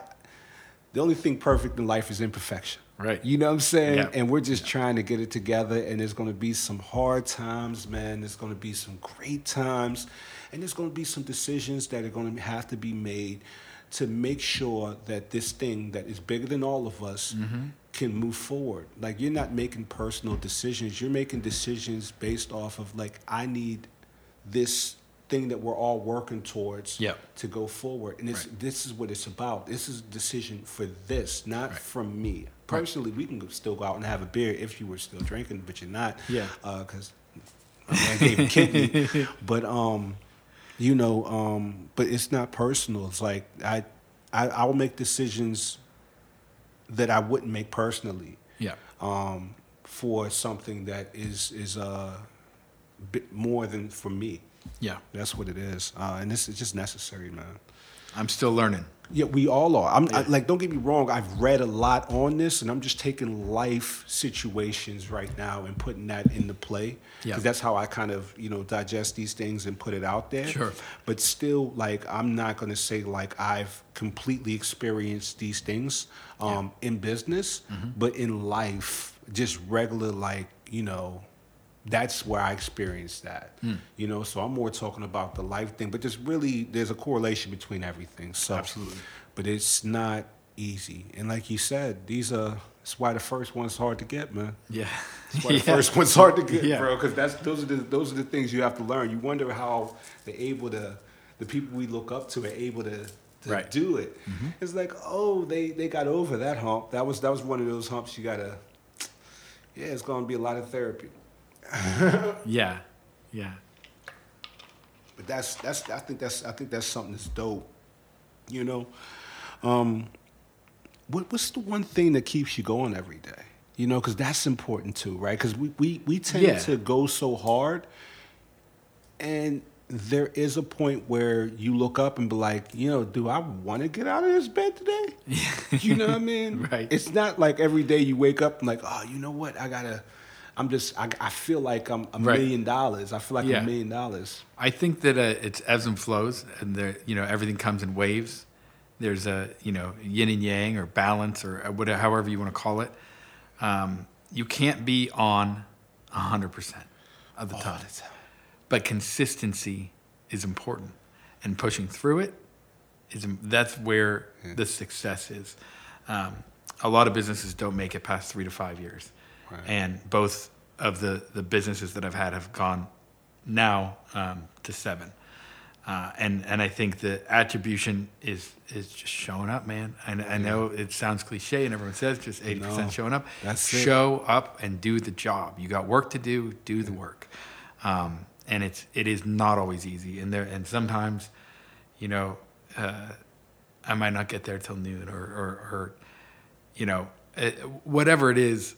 the only thing perfect in life is imperfection. Right. You know what I'm saying? Yeah. And we're just trying to get it together. And there's going to be some hard times, man. There's going to be some great times, and there's going to be some decisions that are going to have to be made to make sure that this thing that is bigger than all of us Mm-hmm. can move forward. Like you're not making personal decisions. You're making decisions based off of like I need this thing that we're all working towards Yep. to go forward. And it's, Right. this is what it's about. This is a decision for this, not Right. from me. Personally, we can still go out and have a beer if you were still drinking, but you're not. Yeah. Because my man gave a kidney. but, um, you know, um, but it's not personal. It's like I, I, I'll make decisions that I wouldn't make personally yeah. um, for something that is is uh, bit more than for me. Yeah. That's what it is, uh, and this is just necessary, man. I'm still learning. Yeah, we all are. I'm I, like, don't get me wrong. I've read a lot on this, and I'm just taking life situations right now and putting that into play because Yeah. that's how I kind of you know digest these things and put it out there. Sure. But still, like, I'm not going to say like I've completely experienced these things um, in business, Mm-hmm. but in life, just regular like you know. That's where I experienced that, Hmm. you know. So I'm more talking about the life thing, but there's really there's a correlation between everything. So Absolutely. but it's not easy. And like you said, these are that's why the first one's hard to get, man. Yeah. That's why the Yeah. first one's hard to get, Yeah. bro. Because that's those are the those are the things you have to learn. You wonder how they're able to, the people we look up to are able to, to Right. do it. It's like, oh, they they got over that hump. That was that was one of those humps you gotta. Yeah, it's gonna be a lot of therapy. Yeah. Yeah. But that's that's I think that's I think that's something that's dope. You know, um, what what's the one thing that keeps you going every day? You know, because that's important too, right? Because we, we we tend Yeah. to go so hard, and there is a point where you look up and be like, you know, do I want to get out of this bed today? you know what I mean? Right. It's not like every day you wake up and like, oh, you know what? I gotta. I'm just. I, I feel like I'm a Right. million dollars. I feel like Yeah. a million dollars. I think that uh, it's ebbs and flows, and there, you know, everything comes in waves. There's a, you know, yin and yang, or balance, or whatever, however you want to call it. Um, you can't be on hundred percent. of the All time. the time. But consistency is important, and pushing through it is that's where the success is. Um, a lot of businesses don't make it past three to five years, Right. and both of the the businesses that I've had have gone now um, to seven. Uh, and and I think the attribution is is just showing up, man. And I know it sounds cliche, and everyone says just eighty percent showing up. that's it. Show up and do the job. You got work to do. Do the work. Um, and it's it is not always easy. And there and sometimes, you know, uh, I might not get there till noon, or or, or you know, uh, whatever it is.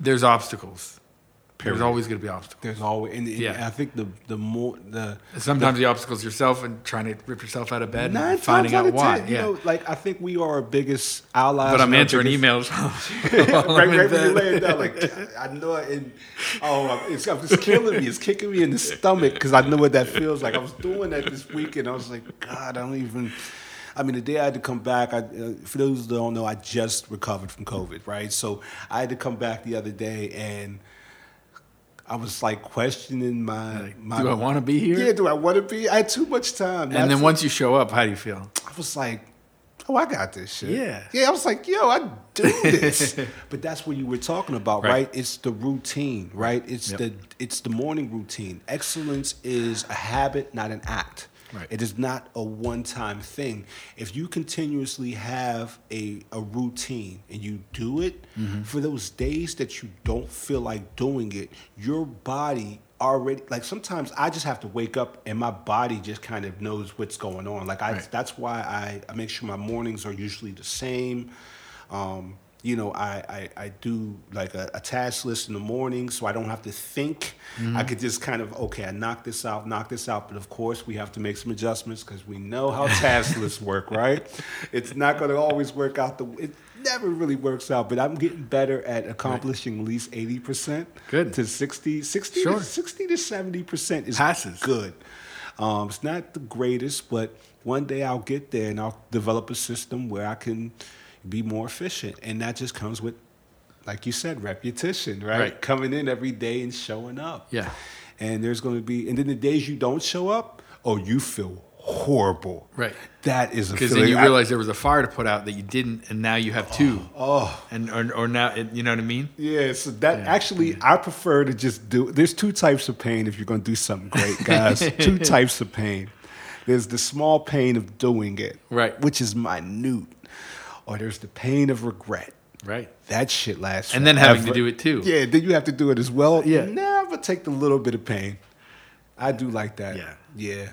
There's obstacles. Period. There's always going to be obstacles. There's always, and, and Yeah. I think the the more the Sometimes the obstacles yourself and trying to rip yourself out of bed nine and finding out why. ten, you yeah. know, like I think we are our biggest allies. but I'm answering biggest- emails. right, right when you bed. lay it down, like I know it. And, oh, it's, it's killing me. It's kicking me in the stomach because I know what that feels like. I was doing that this weekend. I was like, God, I don't even. I mean, the day I had to come back, I, uh, for those that don't know, I just recovered from COVID, right? So I had to come back the other day, and I was like questioning my, Like, my do I want to be here? Yeah, do I want to be? I had too much time. and then once you show up, how do you feel? I was like, oh, I got this shit. Yeah. Yeah, I was like, yo, I do this. but that's what you were talking about, Right. right? It's the routine, right? It's Yep. the it's the morning routine. Excellence is a habit, not an act. Right. It is not a one-time thing. If you continuously have a, a routine and you do it Mm-hmm. for those days that you don't feel like doing it, your body already like sometimes I just have to wake up and my body just kind of knows what's going on. Like I Right. that's why I, I make sure my mornings are usually the same. Um, you know, I, I, I do like a, a task list in the morning so I don't have to think. I could just kind of, okay, I knock this out, knock this out. But of course, we have to make some adjustments because we know how task lists work, right? It's not going to always work out the, it never really works out, but I'm getting better at accomplishing at least 80%. Good. To 60, 60, Sure. to, 60 to 70% is Passes. good. Um, it's not the greatest, but one day I'll get there and I'll develop a system where I can be more efficient. And that just comes with, like you said, repetition, right? Right. Coming in every day and showing up. Yeah. And there's going to be, and then the days you don't show up, oh, you feel horrible. Right. That is a Because then you I- realize there was a fire to put out that you didn't, and now you have two. oh. oh. And or, or now, you know what I mean? Yeah, so that Yeah, actually, I prefer to just do. There's two types of pain if you're going to do something great, guys. two types of pain. There's the small pain of doing it, Right. which is minute, or there's the pain of regret. Right. That shit lasts. And then having to do it too. Yeah, then you have to do it as well. Yeah. never take the little bit of pain. I do like that. Yeah. yeah.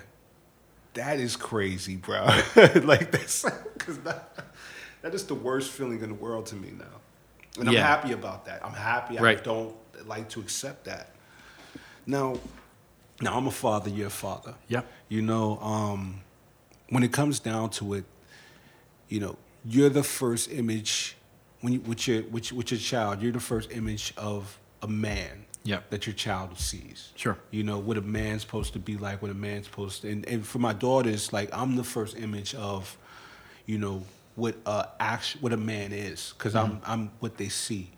That is crazy, bro. like that's because that, that is the worst feeling in the world to me now, and I'm happy about that. I'm happy. I don't like to accept that. Now, now I'm a father. You're a father. Yeah. You know, um, when it comes down to it, you know, you're the first image when you with your with, with your child. You're the first image of a man. Yep. That your child sees. Sure. You know what a man's supposed to be like. What a man's supposed to. And, and for my daughters, like I'm the first image of, you know, what a act, what a man is, because I'm I'm what they see.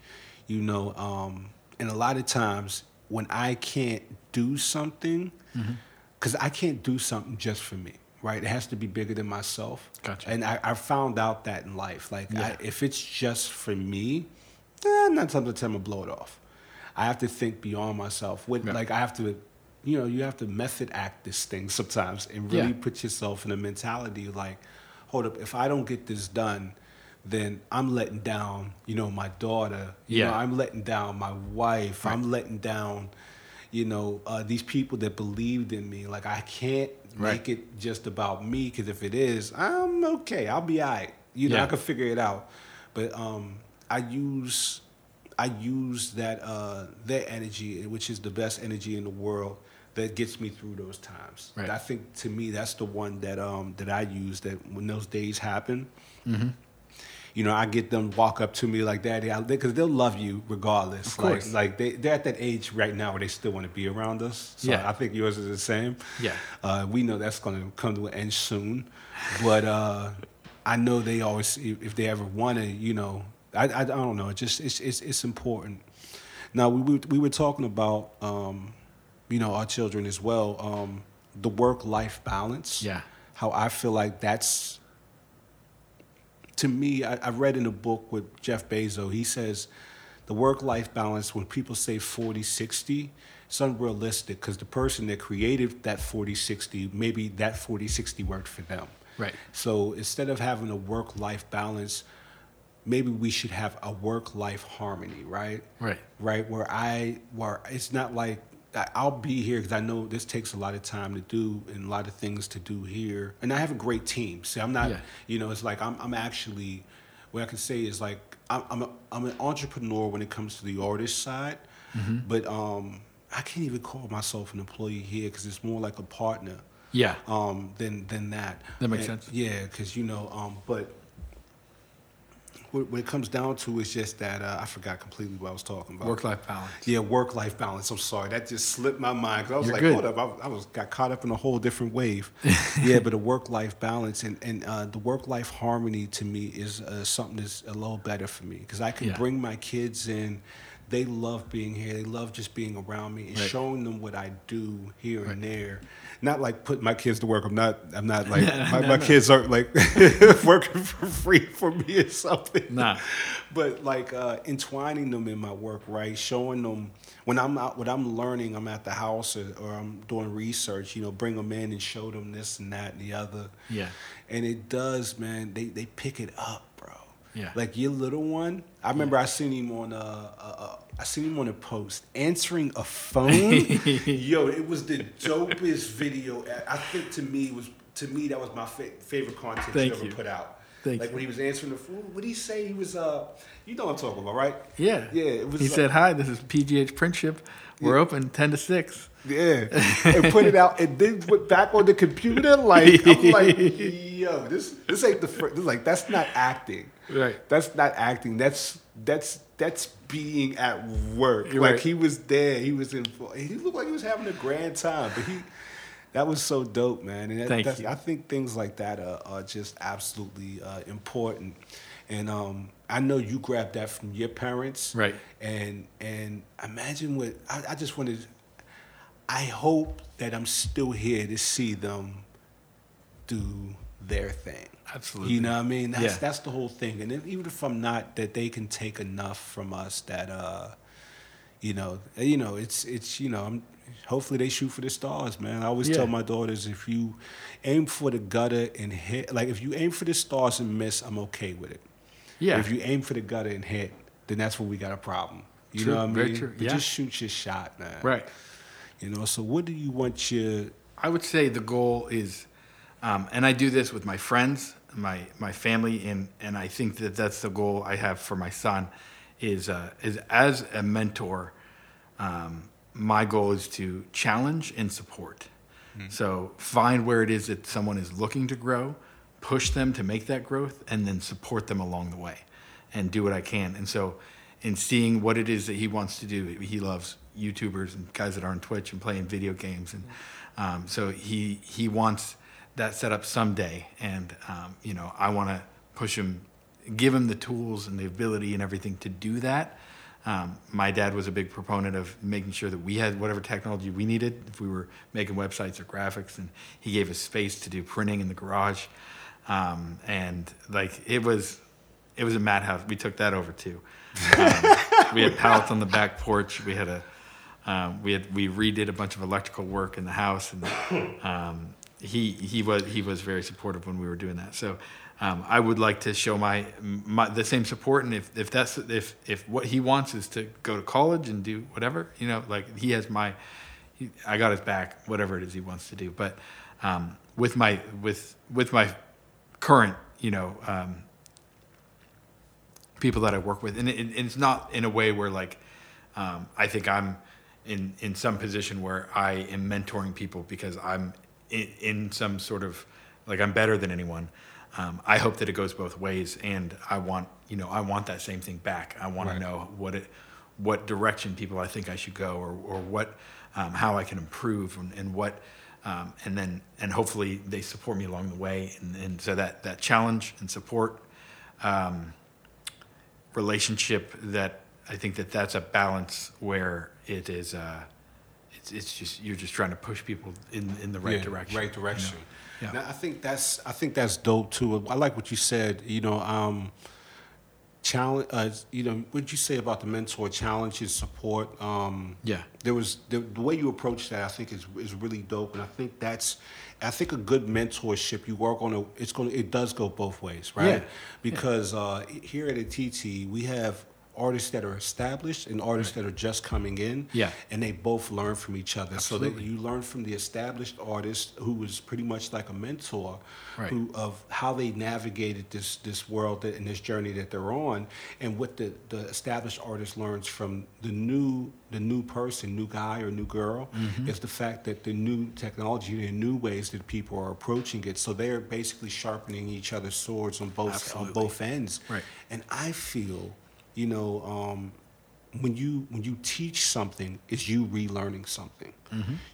You know, um, and a lot of times when I can't do something, because I can't do something just for me, right? It has to be bigger than myself. Gotcha. And I, I found out that in life, like Yeah. I, if it's just for me, eh, not something to blow it off. I have to think beyond myself. With Yeah. like I have to, you know, you have to method act this thing sometimes and really Yeah. put yourself in a mentality like, hold up, if I don't get this done, then I'm letting down, you know, my daughter. You Yeah. know, I'm letting down my wife. Right. I'm letting down, you know, uh, these people that believed in me. Like I can't Right. make it just about me because if it is, I'm okay. I'll be alright. You know, Yeah. I can figure it out. But um, I use I use that uh, that energy, which is the best energy in the world, that gets me through those times. Right. I think to me that's the one that um, that I use. That when those days happen, Mm-hmm. You know, I get them walk up to me like daddy, because they'll love you regardless. Of course. Like, like they they're at that age right now where they still want to be around us. So Yeah. I think yours is the same. Yeah. Uh, we know that's going to come to an end soon, but uh, I know they always, if they ever want to, you know, I, I, I don't know. It just it's it's it's important. Now we were, we were talking about um, you know, our children as well. Um, the work-life balance. Yeah. How I feel like that's to me. I, I read in a book with Jeff Bezos. He says the work-life balance. When people say 40-60, it's unrealistic because the person that created that 40-60, maybe that 40-60 worked for them. Right. So instead of having a work-life balance, maybe we should have a work-life harmony, right? Right. Right. Where I, where it's not like I'll be here because I know this takes a lot of time to do and a lot of things to do here, and I have a great team. See, I'm not, Yeah. you know, it's like I'm, I'm actually, what I can say is like I'm, I'm, a, I'm an entrepreneur when it comes to the artist side, Mm-hmm. but um, I can't even call myself an employee here because it's more like a partner Yeah. um, than than that. That makes And- sense. Yeah, because you know, um, but what, it comes down to is just that uh, I forgot completely what I was talking about. Work life balance. Yeah, work life balance. I'm sorry, that just slipped my mind because I was You're like, good. hold up, I, I was got caught up in a whole different wave. yeah, but the work life balance and and uh, the work life harmony to me is uh, something that's a little better for me because I can Yeah. bring my kids in. They love being here. They love just being around me and Right. showing them what I do here and there. Not like putting my kids to work. I'm not. I'm not like my, my kids aren't like working for free for me or something Nah. but like uh, entwining them in my work, right? Showing them when I'm out, when I'm learning, I'm at the house or, or I'm doing research. You know, bring them in and show them this and that and the other. Yeah. And it does, man. They they pick it up, bro. Yeah. Like your little one. I remember I seen him on uh, uh, uh I seen him on a post answering a phone. Yo, it was the dopest video. I think to me was to me that was my fa- favorite content Thank you ever you. put out. Thank like you. when he was answering the phone. What did he say? He was uh, you know what I'm talking about, right? Yeah. Yeah, it was he like- said, "Hi, this is PGH Printship. We're Yeah. open ten to 6. Yeah, and put it out, and then put back on the computer. Like I'm like, yo, this this ain't the first. This like that's not acting. Right. That's not acting. That's that's that's being at work. You're like right. he was there. He was in. He looked like he was having a grand time. But he, that was so dope, man. And that, Thank that's, you. I think things like that are, are just absolutely uh, important. And um, I know you grabbed that from your parents, Right. And and imagine what I, I just wanted. I hope that I'm still here to see them do their thing. Absolutely. You know what I mean? That's Yeah. that's the whole thing. And even if I'm not, that they can take enough from us that uh, you know, you know, it's it's you know, I'm, hopefully they shoot for the stars, man. I always Yeah. tell my daughters if you aim for the gutter and hit, like if you aim for the stars and miss, I'm okay with it. Yeah. If you aim for the gutter and hit, then that's when we got a problem. You True, know what I very mean? But yeah. just shoot your shot, man. Right. You know. So what do you want your I would say the goal is, um, and I do this with my friends, my my family, and and I think that that's the goal I have for my son, is uh, is as a mentor, um, my goal is to challenge and support. So find where it is that someone is looking to grow, push them to make that growth, and then support them along the way, and do what I can. And so, in seeing what it is that he wants to do, he loves YouTubers and guys that are on Twitch and playing video games, and um, so he he wants that set up someday. And um, you know, I want to push him, give him the tools and the ability and everything to do that. Um, my dad was a big proponent of making sure that we had whatever technology we needed if we were making websites or graphics, and he gave us space to do printing in the garage. Um, and like it was, it was a madhouse. We took that over too. Um, we had pallets on the back porch. We had a, um, we had we redid a bunch of electrical work in the house, and um, he he was he was very supportive when we were doing that. So um, I would like to show my, my the same support, and if, if that's if if what he wants is to go to college and do whatever, you know, like he has my, he, I got his back, whatever it is he wants to do. But um, with my with with my current, you know. Um, people that I work with, and, it, and it's not in a way where like um, I think I'm in in some position where I am mentoring people because I'm in, in some sort of like I'm better than anyone. Um, I hope that it goes both ways, and I want you know I want that same thing back. I want Right. to know what it what direction people I think I should go, or or what um, how I can improve, and, and what. Um, and then, and hopefully, they support me along the way, and, and so that that challenge and support um, relationship that I think that that's a balance where it is uh, it's it's just you're just trying to push people in in the right Yeah, direction. Right direction. Yeah. Now, I think that's I think that's dope too. I like what you said. You know, um, challenge. Uh, you know, what did you say about the mentor challenges support? Um, Yeah. there was the, the way you approach that. I think is is really dope, and I think that's. I think a good mentorship. You work on a. It's going. It does go both ways, right? Yeah. Because uh, here at ATT, we have artists that are established and artists that are just coming in. Yeah. And they both learn from each other. So that Absolutely. you learn from the established artist who was pretty much like a mentor Right. who of how they navigated this this world that, and this journey that they're on and what the, the established artist learns from the new the new person new guy or new girl Mm-hmm. is the fact that the new technology and new ways that people are approaching it so they're basically sharpening each other's swords on both on both ends Right. and I feel, you know, um, when you when you teach something, is you relearning something.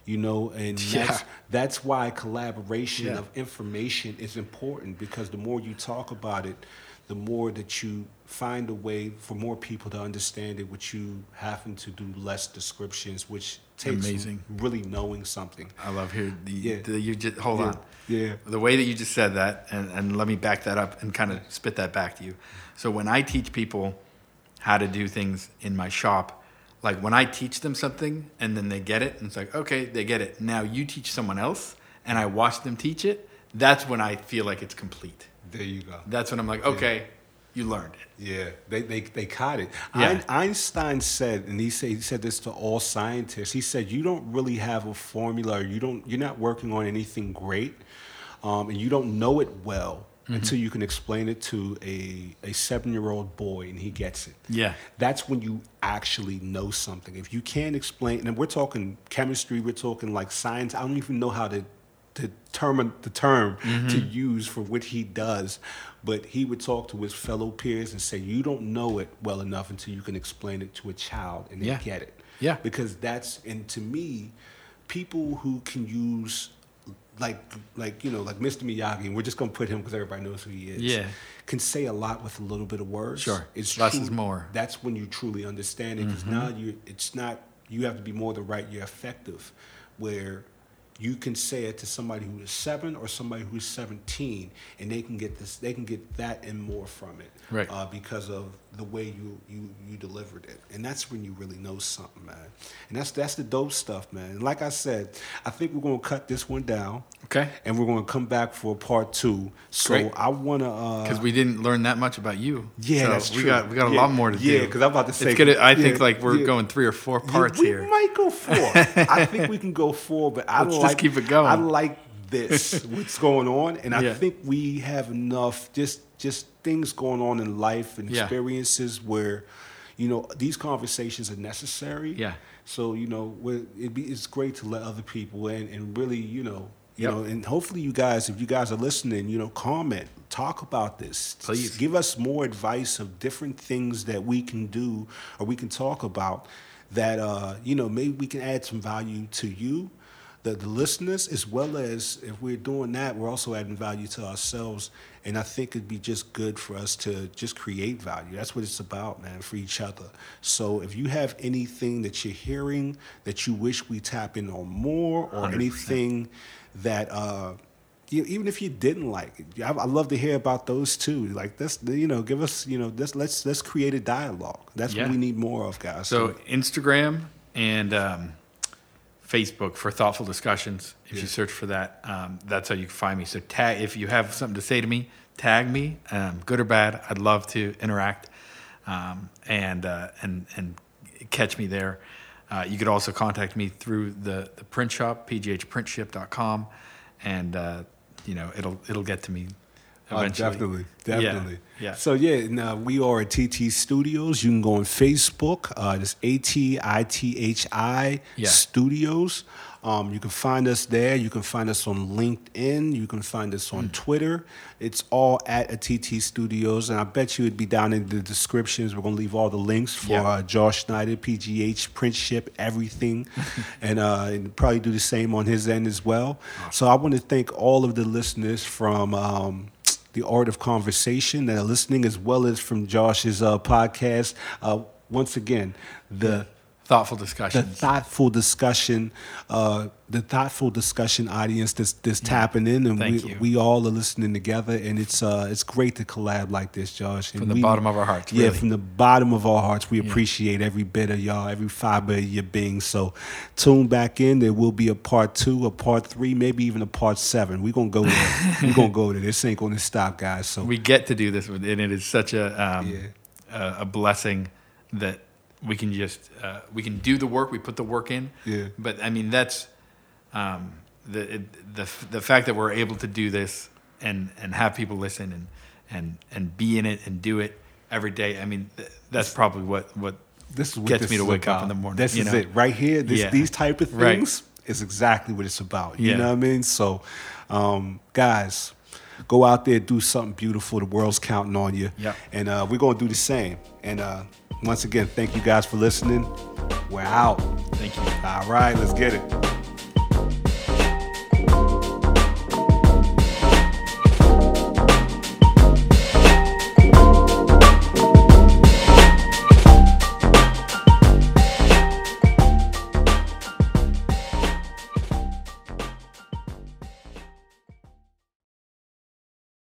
You know, and Mm-hmm. Yeah. that's that's why collaboration Yeah. of information is important because the more you talk about it, the more that you find a way for more people to understand it, which you having to do less descriptions, which takes Amazing. really knowing something. I love hearing the, Yeah. the you just hold Yeah. on. Yeah. The way that you just said that, and, and let me back that up and kind of spit that back to you. So when I teach people how to do things in my shop, like when I teach them something and then they get it, and it's like, okay, they get it. Now you teach someone else, and I watch them teach it. That's when I feel like it's complete. There you go. That's when I'm like, okay, you learned it. Yeah, they they they caught it. Yeah. Einstein said, and he said he said this to all scientists. He said, "You don't really have a formula. Or you don't. You're not working on anything great, um, and you don't know it well Mm-hmm. until you can explain it to a a seven year old boy and he gets it. Yeah. That's when you actually know something. If you can't explain, and we're talking chemistry, we're talking like science. I don't even know how to to term the term to use for what he does, but he would talk to his fellow peers and say, "You don't know it well enough until you can explain it to a child and they Yeah. get it." Yeah. because that's and to me, people who can use like like you know like Mr. Miyagi, and we're just gonna put him because everybody knows who he is. Yeah. can say a lot with a little bit of words. Sure. it's Less true- is more. Mm-hmm. That's when you truly understand it because now you it's not you have to be more the right. You're effective, where you can say it to somebody who is seven or somebody who's 17 and they can get this they can get that and more from it Right. uh, because of the way you, you you delivered it and that's when you really know something man and that's that's the dope stuff man and like i said i think we're going to cut this one down Okay. and we're going to come back for part two so Great. i want to uh Because we didn't learn that much about you. yeah, So that's we got we got a Yeah, lot more to do. Yeah, because I'm about to say. it's gonna. I think like we're yeah. going three or four Yeah, parts we here. might go four. I think we can go four, but I Let's just like keep it going. I like this. what's going on, and I think we have enough just just things going on in life and Yeah. experiences where, you know, these conversations are necessary. Yeah. So you know, it'd be it's great to let other people in and really, you know. You Yep. know, and hopefully you guys, if you guys are listening, you know, comment, talk about this. Please. give us more advice of different things that we can do or we can talk about that uh, you know maybe we can add some value to you the, the listeners as well as if we're doing that we're also adding value to ourselves and i think it'd be just good for us to just create value that's what it's about man for each other so if you have anything that you're hearing that you wish we tap in on more or 100%. anything that uh, you, even if you didn't like it, I, I love to hear about those too. Like this, you know, give us, you know, this, let's let's create a dialogue. That's Yeah. what we need more of, guys. So Instagram and um, Facebook for thoughtful discussions. If Yeah. you search for that, um, that's how you can find me. So tag if you have something to say to me, tag me, um, good or bad. I'd love to interact um, and uh, and and catch me there. Uh, you could also contact me through the, the print shop, pghprintship.com, and uh, you know it'll it'll get to me Oh, eventually. definitely, Yeah, definitely. yeah. So yeah, and, uh, we are at TT Studios. You can go on Facebook. Uh, it's A T I T H I Yeah. Studios. Um, you can find us there. You can find us on LinkedIn. You can find us on Twitter. It's all at a TT Studios, and I bet you it'd be down in the descriptions. We're gonna leave all the links for Yeah. uh, Josh Schneider, PGH, Printship, everything, and, uh, and probably do the same on his end as well. So I want to thank all of the listeners from. Um, the art of conversation that are listening, as well as from Josh's uh, podcast. Uh, once again, the thoughtful discussion the thoughtful discussion, uh, the thoughtful discussion audience that's, that's tapping in, and Thank we, you. we all are listening together, and it's uh, it's great to collab like this, Josh. And From the we- bottom of our hearts, Yeah, really. from the bottom of our hearts, we appreciate every bit of y'all, every fiber of your being. So tune back in. There will be a part two, a part three, maybe even a part seven. We're gonna go there. We're gonna go there. This ain't gonna stop, guys. So we get to do this, and it is such a um, Yeah. a, a blessing that we can just uh, we can do the work. We put the work in. Yeah. But I mean, that's um, the it, the the fact that we're able to do this and and have people listen and and and be in it and do it every day. I mean, th- that's probably what what this is what gets this me to wake up in the morning, This is know? it right here. This, Yeah. These type of Right. things is exactly what it's about. You Yeah. know what I mean? So, um, guys, go out there, do something beautiful. The world's counting on you. Yeah. And uh, we're gonna do the same. And uh, once again, thank you guys for listening. We're out. thank you. All right, let's get it.